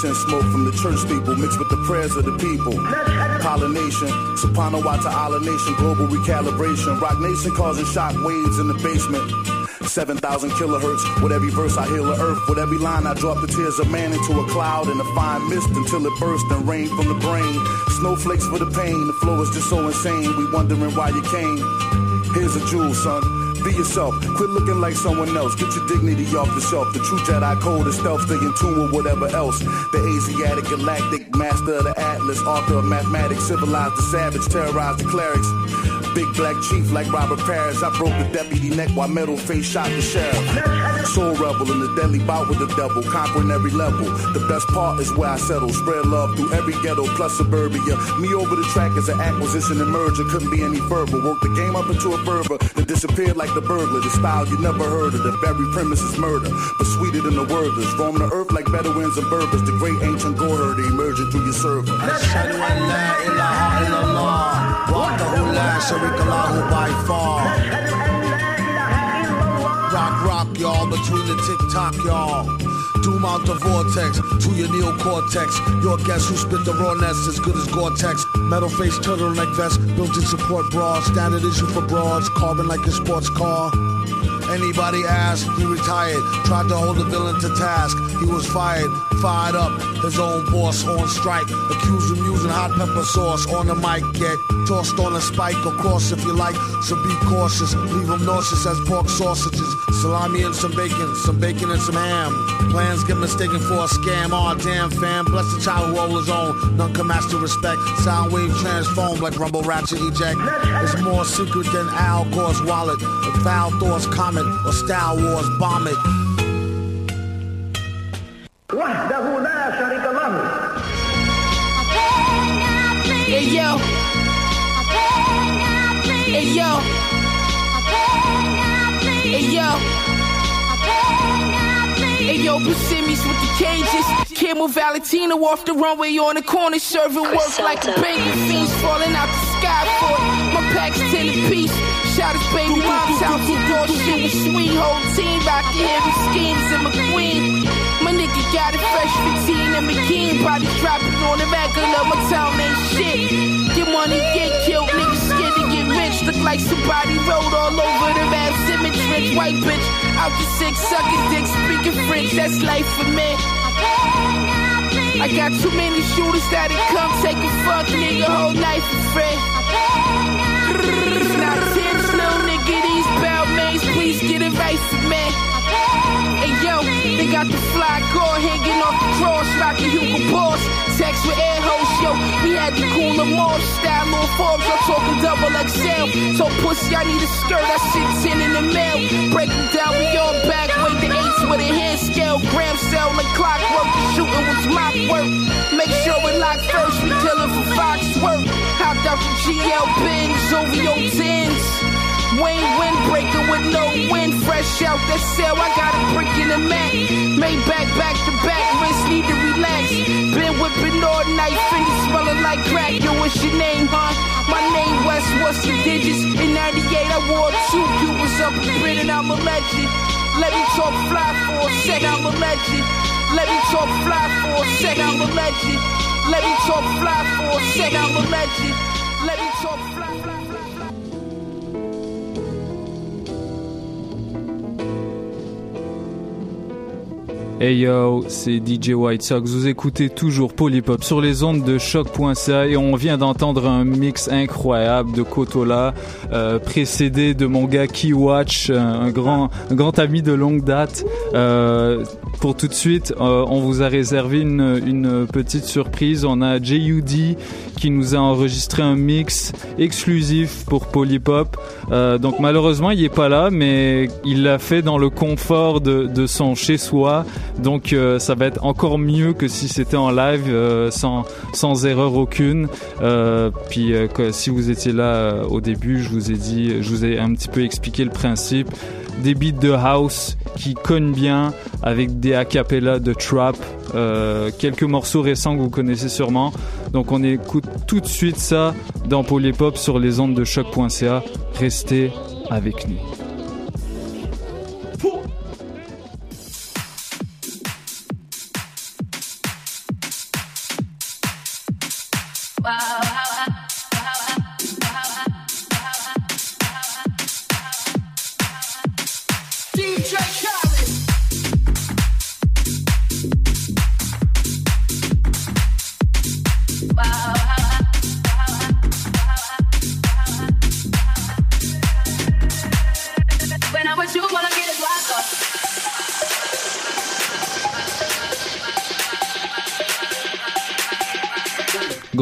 Incense smoke from the church people mixed with the prayers of the people. Pollination, Soprano Wata Ala Nation, global recalibration. Rock Nation causing shock waves in the basement. 7,000 kilohertz. With every verse I heal the earth. With every line I drop the tears of man into a cloud and a fine mist until it burst and rain from the brain. Snowflakes for the pain. The flow is just so insane. We wondering why you came. Here's a jewel, son. Be yourself. Quit looking like someone else. Get your dignity off the shelf. The true Jedi code is stealth. Stay in tune with whatever else. The Asiatic galactic master of the Atlas, author of mathematics, civilized the savage, terrorized the clerics. Big black chief like Robert Parrish. I broke the deputy neck while metal face shot the sheriff. Soul rebel in the deadly bout with the devil, conquering every level. The best part is where I settle. Spread love through every ghetto plus suburbia. Me over the track is an acquisition and merger. Couldn't be any further. Work the game up into a fervor Disappeared like the burglar, the style you never heard of. The very premise is murder, but sweeter than the wordless. Roam the earth like Bedouins and Berbers. The great ancient gore emerging through your server. Ilaha by far. Rock, rock, y'all, between the tick-tock, y'all. Doom out the vortex to your neocortex. Your guess who spit the raw rawness as good as Gore-Tex. Metal face turtleneck vest, built-in support bra. Standard issue for broads, carbon like a sports car. Anybody asked, he retired. Tried to hold the villain to task. He was fired, fired up. His own boss on strike. Accused him using hot pepper sauce on the mic. Get tossed on a spike, of course, if you like. So be cautious. Leave him nauseous as pork sausages. Salami and some bacon, some bacon and some ham. Plans get mistaken for a scam. Aw, damn, fam. Bless the child who hold his own. None can master respect. Sound wave transform like rumble ratchet eject. It's more secret than Al Gore's wallet. Foul Thor's comet or Star Wars bomb it. Valentino off the runway on the corner, serving work like a penguin fiends falling out the sky for it. My pack's ten apiece. Shot his baby mom's house, the door shit was sweet. Whole team back rockin' heavy schemes and McQueen. My nigga got it fresh, 15 and McKean. Body dropping on the regular, my town ain't shit. Get money, get killed, niggas scared to get rich. Look like somebody rode all over the rap Simmons rich. White bitch, out the six, sucking dick, speaking French. That's life for me. I got too many shooters that'll come take a fuck, nigga, whole life for free. Now Tim's little nigga, these bell mains, please get right they got the fly gore hanging off the cross, Rocky Hugo Boss. Text with air host, yo. We had the cooler Marsh style on Forbes. I'm talking double XL. So pussy, I need a skirt. I sit 10 in the mail. Break it down, we all back. Wait the eights with a hand scale. Gram cell like clockwork. The shooting was my work. Make sure it locked first. We killing for Foxworth. Hopped out the GL Benz, OVO 10s. Wayne windbreaker with no wind, fresh out the cell. I got a brick in the mat. Made back, back to back, wrist need to relax. Been whipping all night, fingers smelling like crack. Yo, what's your name, huh? My name West, what's your digits? In 98, I wore two Cubans up a bit and I'm a legend. Let me talk fly for a sec, I'm a legend. Let me talk fly for a sec, I'm a legend. Let me talk fly for a sec, I'm a legend. Hey yo, c'est DJ White Sox. Vous écoutez toujours Polypop sur les ondes de choc.ca et on vient d'entendre un mix incroyable de Kotola, euh, précédé de mon gars Keywatch, un, un grand, un grand ami de longue date. Euh, pour tout de suite, euh, on vous a réservé une, une petite surprise. On a JUD qui nous a enregistré un mix exclusif pour Polypop. Euh, donc malheureusement, il est pas là, mais il l'a fait dans le confort de, de son chez-soi. Donc euh, ça va être encore mieux que si c'était en live, euh, sans, sans erreur aucune. Euh, puis euh, si vous étiez là euh, au début, je vous ai dit, je vous ai un petit peu expliqué le principe des beats de house qui cognent bien avec des acapella de trap, euh, quelques morceaux récents que vous connaissez sûrement. Donc on écoute tout de suite ça dans Polypop sur les ondes de choc.ca. Restez avec nous.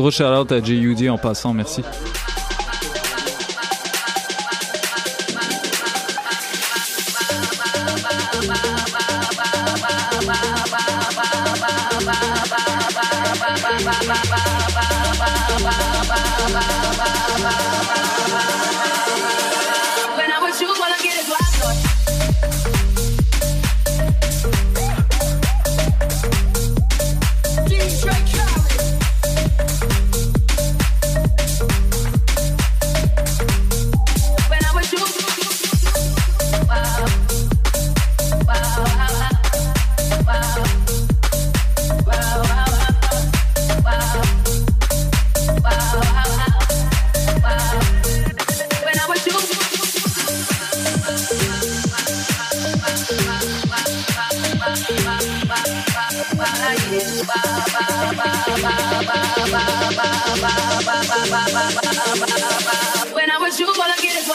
Gros shout out à JUD en passant, merci. When I'm with you, wanna get it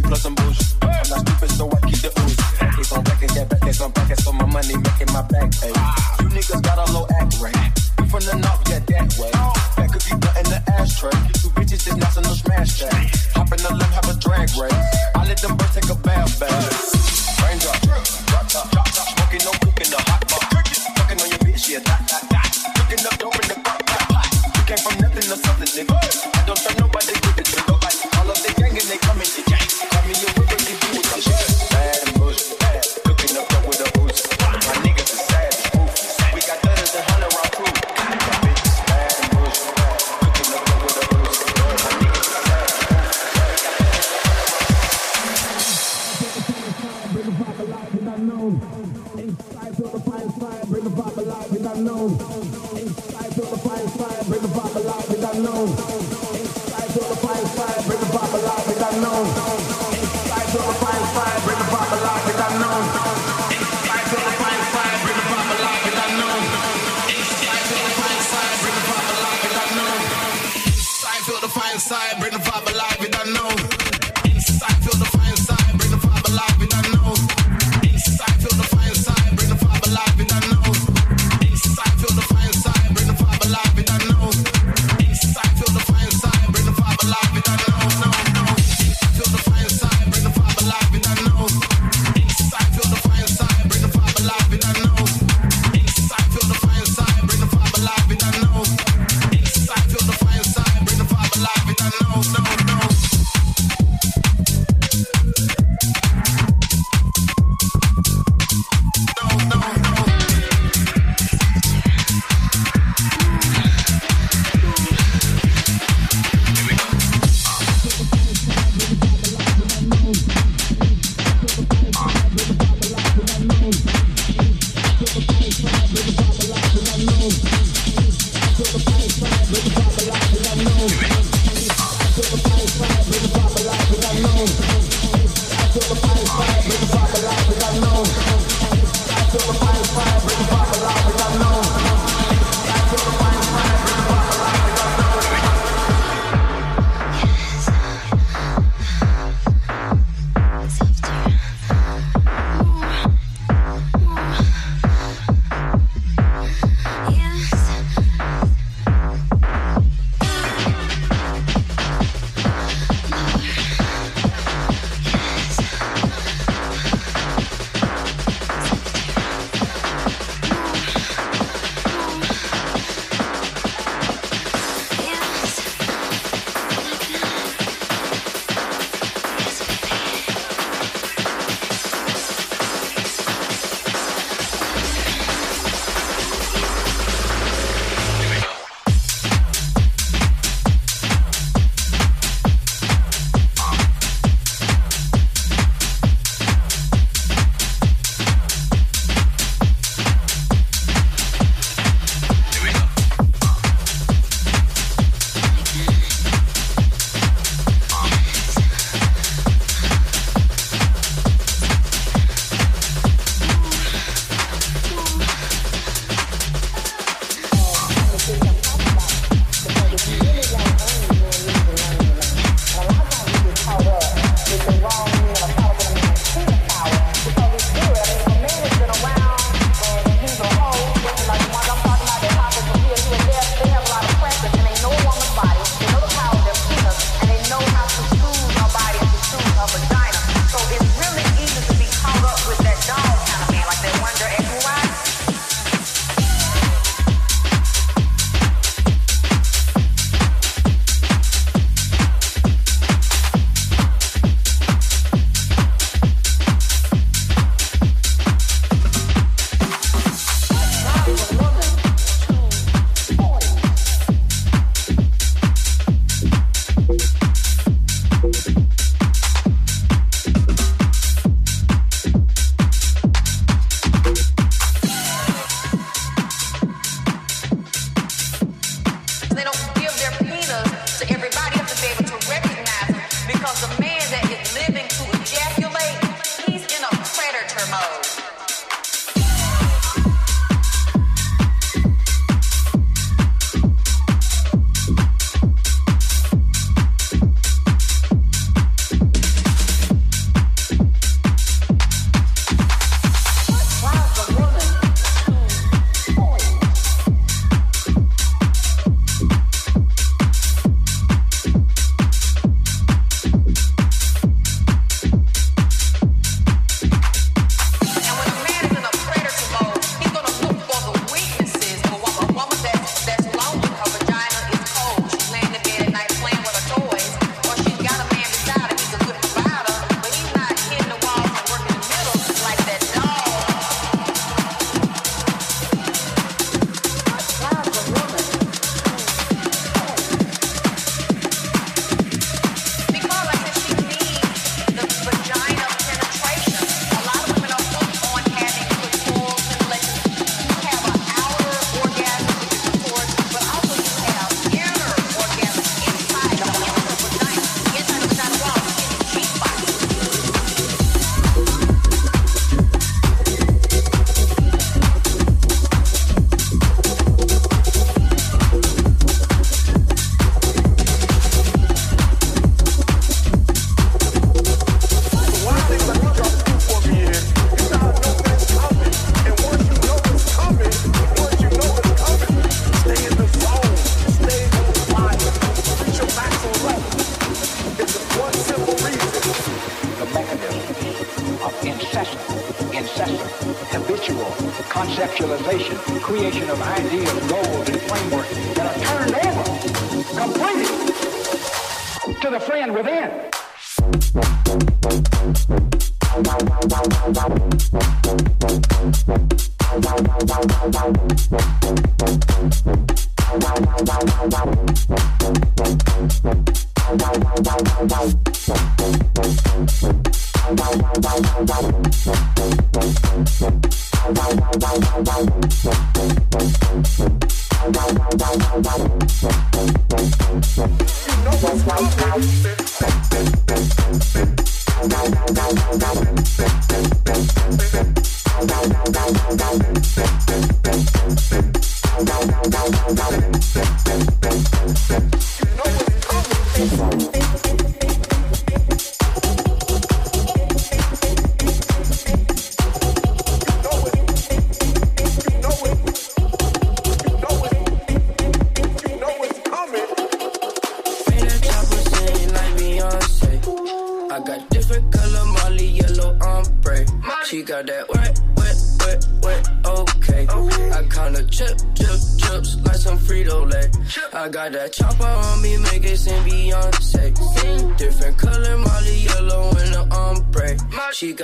plus I'm bougie.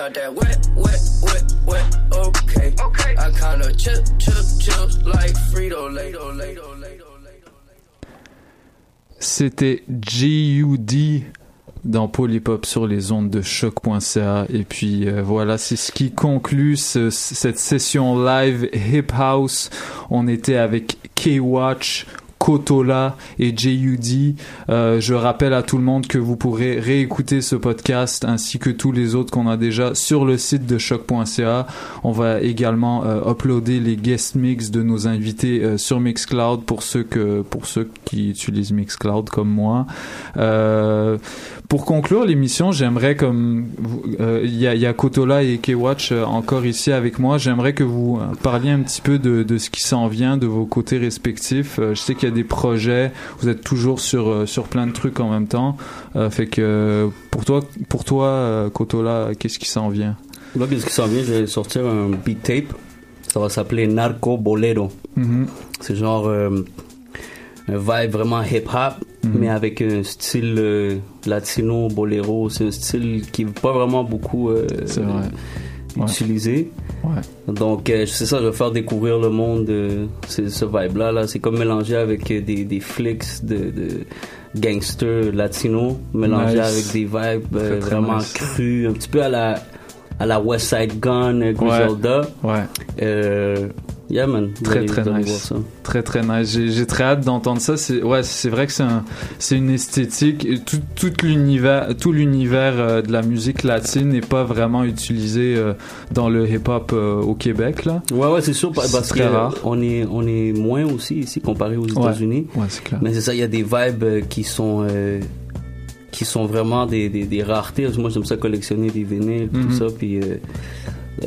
Got that wet, wet, wet, wet, okay. I kinda chip, chip, chips like Frito Lay. C'était G.U.D. dans Polypop sur les ondes de choc.ca et puis euh, voilà c'est ce qui conclut ce- cette session live Hip House on était avec K-Watch Kotola et J.U.D. Euh, je rappelle à tout le monde que vous pourrez réécouter ce podcast ainsi que tous les autres qu'on a déjà sur le site de choc.ca. On va également euh, uploader les guest mix de nos invités euh, sur Mixcloud pour ceux que pour ceux qui utilisent Mixcloud comme moi. Pour conclure l'émission, j'aimerais comme il y, a, Kotola et K-Watch encore ici avec moi. J'aimerais que vous parliez un petit peu de, de ce qui s'en vient, de vos côtés respectifs. Je sais qu'il y a des projets. Vous êtes toujours sur euh, sur plein de trucs en même temps. Euh, fait que pour toi, pour toi, euh, Kotola, qu'est-ce qui s'en vient? Là, qu'est-ce qui s'en vient? Je vais sortir un beat tape. Ça va s'appeler Narco Bolero. Mhm. C'est genre euh, un vibe vraiment hip-hop, Mhm. mais avec un style euh, latino bolero. C'est un style qui n'est pas vraiment beaucoup euh, C'est vrai. Utilisé. Ouais. Donc, euh, c'est ça, je vais faire découvrir le monde de ce, vibe-là. Là. C'est comme mélangé avec euh, des, des flicks de, de gangsters latinos, mélangé Nice. avec des vibes euh, vraiment nice. crus, un petit peu à la, à la West Side Gun, euh, Griselda. Ouais. Euh, yeah, man. Très très nice. Très très nice. J'ai, très hâte d'entendre ça. C'est ouais, c'est vrai que c'est un, c'est une esthétique. Tout, tout l'univers, tout l'univers euh, de la musique latine n'est pas vraiment utilisé euh, dans le hip-hop euh, au Québec là. Ouais, ouais, c'est sûr, parce C'est que très rare. on est, on est moins aussi ici comparé aux Ouais. États-Unis. Ouais, c'est clair. Mais c'est ça, il y a des vibes qui sont, qui sont vraiment des, des, des raretés. Parce que Moi, j'aime ça collectionner des vinyles, Mhm. tout ça. Puis euh,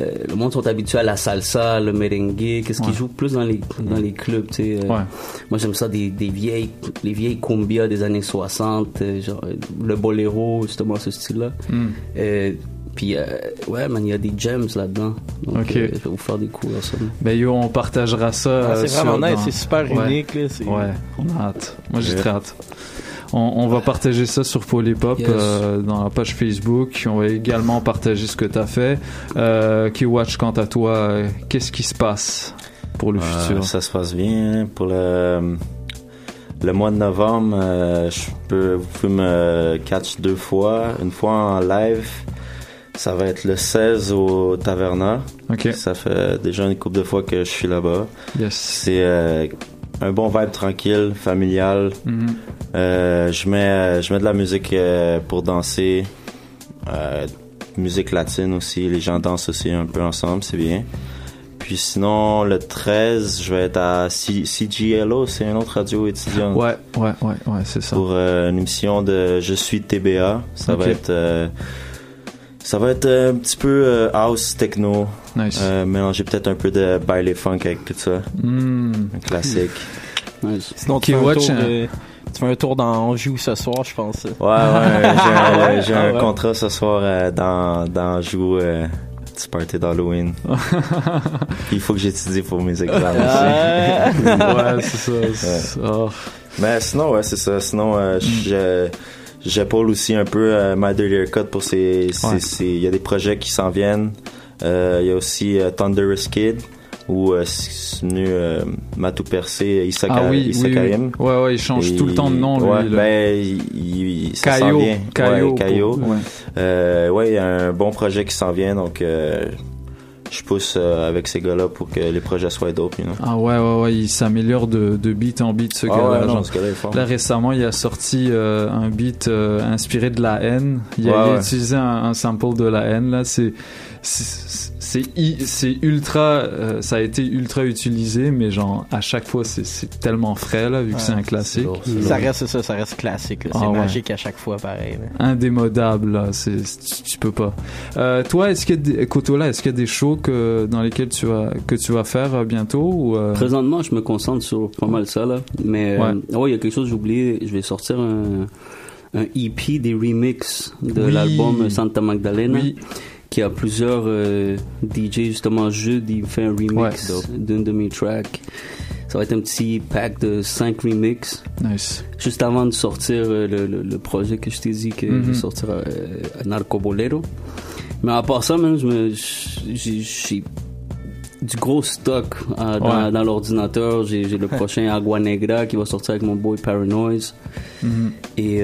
euh, le monde sont habitués à la salsa, le merengue, qu'est-ce Ouais. qu'ils jouent plus dans les, dans les clubs, tu sais. euh. Ouais. Moi, j'aime ça des, des vieilles, les vieilles cumbias des années 60, euh, genre le boléro, justement, ce style-là. Mm. Euh, puis, euh, ouais, man, il y a des gems là-dedans. Donc, Ok. euh, je vais vous faire découvrir ça. Ben yo, on partagera ça. Ah, c'est euh, vraiment nice, c'est super Ouais. unique, là, c'est- Ouais, on a hâte. Moi, j'ai Ouais. très hâte. On, on va partager ça sur Polypop Yes. euh, dans la page Facebook. On va également partager ce que tu as fait. Euh, Watch quant à toi, euh, qu'est-ce qui se passe pour le Euh, futur? Ça se passe bien. Pour le, le mois de novembre, euh, je peux, vous pouvez me catch deux fois. Une fois en live, ça va être le 16 au Taverna. Ça fait déjà une couple de fois que je suis là-bas. Yes. C'est euh, un bon vibe tranquille, familial. Mhm. Euh, je mets je mets de la musique euh, pour danser. Euh, musique latine aussi, les gens dansent aussi un peu ensemble, c'est bien. Puis sinon, le 13, je vais être à C- CGLO, c'est une autre radio étudiante. Ouais, ouais, ouais, ouais, c'est ça. Pour euh, une émission de Je suis TBA. Ça va être... euh, ça va être euh, un petit peu euh, house techno. Nice. Euh, mélanger peut-être un peu de baile funk avec tout ça. Mm. Un classique. Sinon, tu fais, un tour, hein. tu fais un tour dans Anjou ce soir, je pense. Ouais, ouais, j'ai un, [laughs] j'ai un Ah ouais. contrat ce soir euh, dans, dans Joue. euh, Tu petit party d'Halloween. [laughs] Il faut que j'étudie pour mes examens Ah. aussi. Ouais, c'est ça, c'est- oh. Mais sinon, ouais, c'est ça. Sinon, euh, je- j'épaule aussi un peu euh, My Dirty Haircut pour ses, ses- Ouais. ses- il y a des projets qui s'en viennent. Euh, Il y a aussi euh, Thunderous Kid où euh, c'est venu euh, Matou Percé, Issa, Ah oui, Issa oui, Karim. oui. Ouais, ouais, il change Et- tout le temps de nom, lui, Ouais, ben, il, il- ça Caillot, s'en vient. Caillot Ouais, Caillot. ouais. Euh, ouais, il y a un bon projet qui s'en vient, donc euh, je pousse euh, avec ces gars-là pour que les projets soient dope, you know. Ah ouais, ouais, ouais, il s'améliore de, de beat en beat, ce Ah gars-là. ouais, non, ce. Là, récemment, il a sorti euh, un beat euh, inspiré de la haine. Il a, Ouais, il a utilisé un, un sample de la haine, là. C'est, c'est, c'est, c'est ultra, euh, ça a été ultra utilisé, mais genre, à chaque fois, c'est, c'est tellement frais, là, vu que c'est un classique. Ça reste ça, ça reste classique. C'est Ah ouais. magique à chaque fois, pareil. là. Indémodable, là. C'est, c'est- tu, tu peux pas. Euh, toi, est-ce qu'il y a des, Kotola, est-ce qu'il y a des shows que, dans lesquels tu vas, que tu vas faire euh, bientôt ou, euh, Présentement, je me concentre sur pas mal ça, là. Mais, Ouais. euh, ouais, il y a quelque chose que j'ai oublié. Je vais sortir un, un EP des remix de Oui. l'album Santa Magdalena. Oui. Qui a plusieurs euh, DJ, justement, Jude, il fait un remix Ouais. d'une de mes tracks. Ça va être un petit pack de 5 remix. Nice. Juste avant de sortir euh, le, le, le projet que je t'ai dit que je Mhm. vais sortir euh, Narco Bolero. Mais à part ça, même, j'ai, du gros stock euh, dans, Ouais. dans l'ordinateur. J'ai, le [laughs] prochain Agua Negra qui va sortir avec mon boy Paranoise. Mhm. Et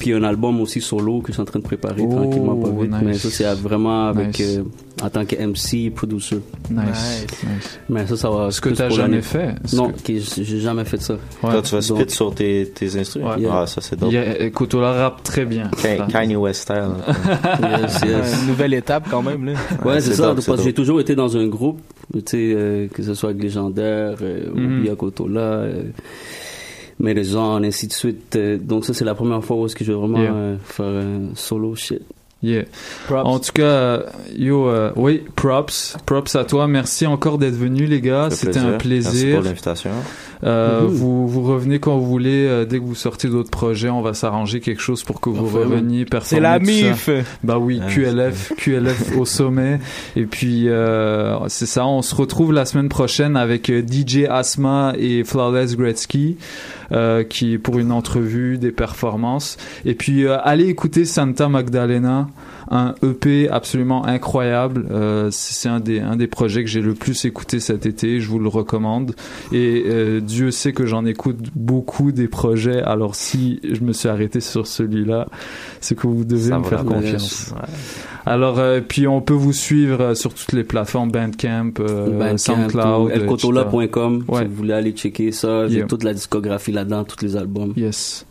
puis un album aussi solo que je suis en train de préparer Oh, tranquillement pas vite. nice. Mais ça, c'est vraiment avec, Nice. euh, en tant que MC, producer. Nice. nice. Mais ça, ça va. Ce que t'as pour jamais fait. Non, que- j'ai jamais fait ça. Toi, tu vas spit sur tes, tes instruments? Ouais. Ah, ça, c'est dope. Il y a- Kotola rappe très bien. Ka- Kanye West style. [laughs] Yes, yes. Une nouvelle étape quand même. Là. Ouais, c'est c'est ça. dope, parce que j'ai toujours été dans un groupe, tu sais, euh, que ce soit avec Légendaire, euh, Mhm. ou Biakotola, euh, Mérizon, ainsi de suite. Euh, donc ça, c'est la première fois où est-ce que je vais vraiment Yeah. euh, faire un solo shit. Yeah. En tout cas, euh, yo, euh, oui, props, props à toi. Merci encore d'être venu, les gars. C'était un plaisir. Merci pour l'invitation. Euh, Mhm. vous, vous revenez quand vous voulez. euh, dès que vous sortez d'autres projets, on va s'arranger quelque chose pour que vous reveniez performer. C'est la. MIF. Bah oui, Ah, QLF, QLF au sommet. Et puis euh, c'est ça. On se retrouve la semaine prochaine avec euh, DJ Asma et Flawless Gretzky, euh, qui pour une entrevue des performances. Et puis euh, allez écouter Santa Magdalena, un EP absolument incroyable. Euh, c'est un des un des projets que j'ai le plus écouté cet été. Je vous le recommande. Et euh, Dieu sait que j'en écoute beaucoup des projets. Alors si je me suis arrêté sur celui-là, c'est que vous devez Ça me faire confiance. Alors, euh, puis on peut vous suivre euh, sur toutes les plateformes Bandcamp, euh, Bandcamp, SoundCloud, elcotola.com Ouais. si vous voulez aller checker ça. J'ai Yeah. toute la discographie là-dedans, tous les albums. Yes.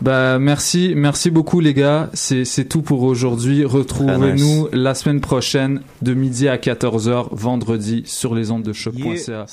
Bah merci, merci beaucoup les gars. C'est c'est tout pour aujourd'hui. Retrouvez-nous la semaine prochaine de midi à 14h vendredi sur les ondes de choc.ca.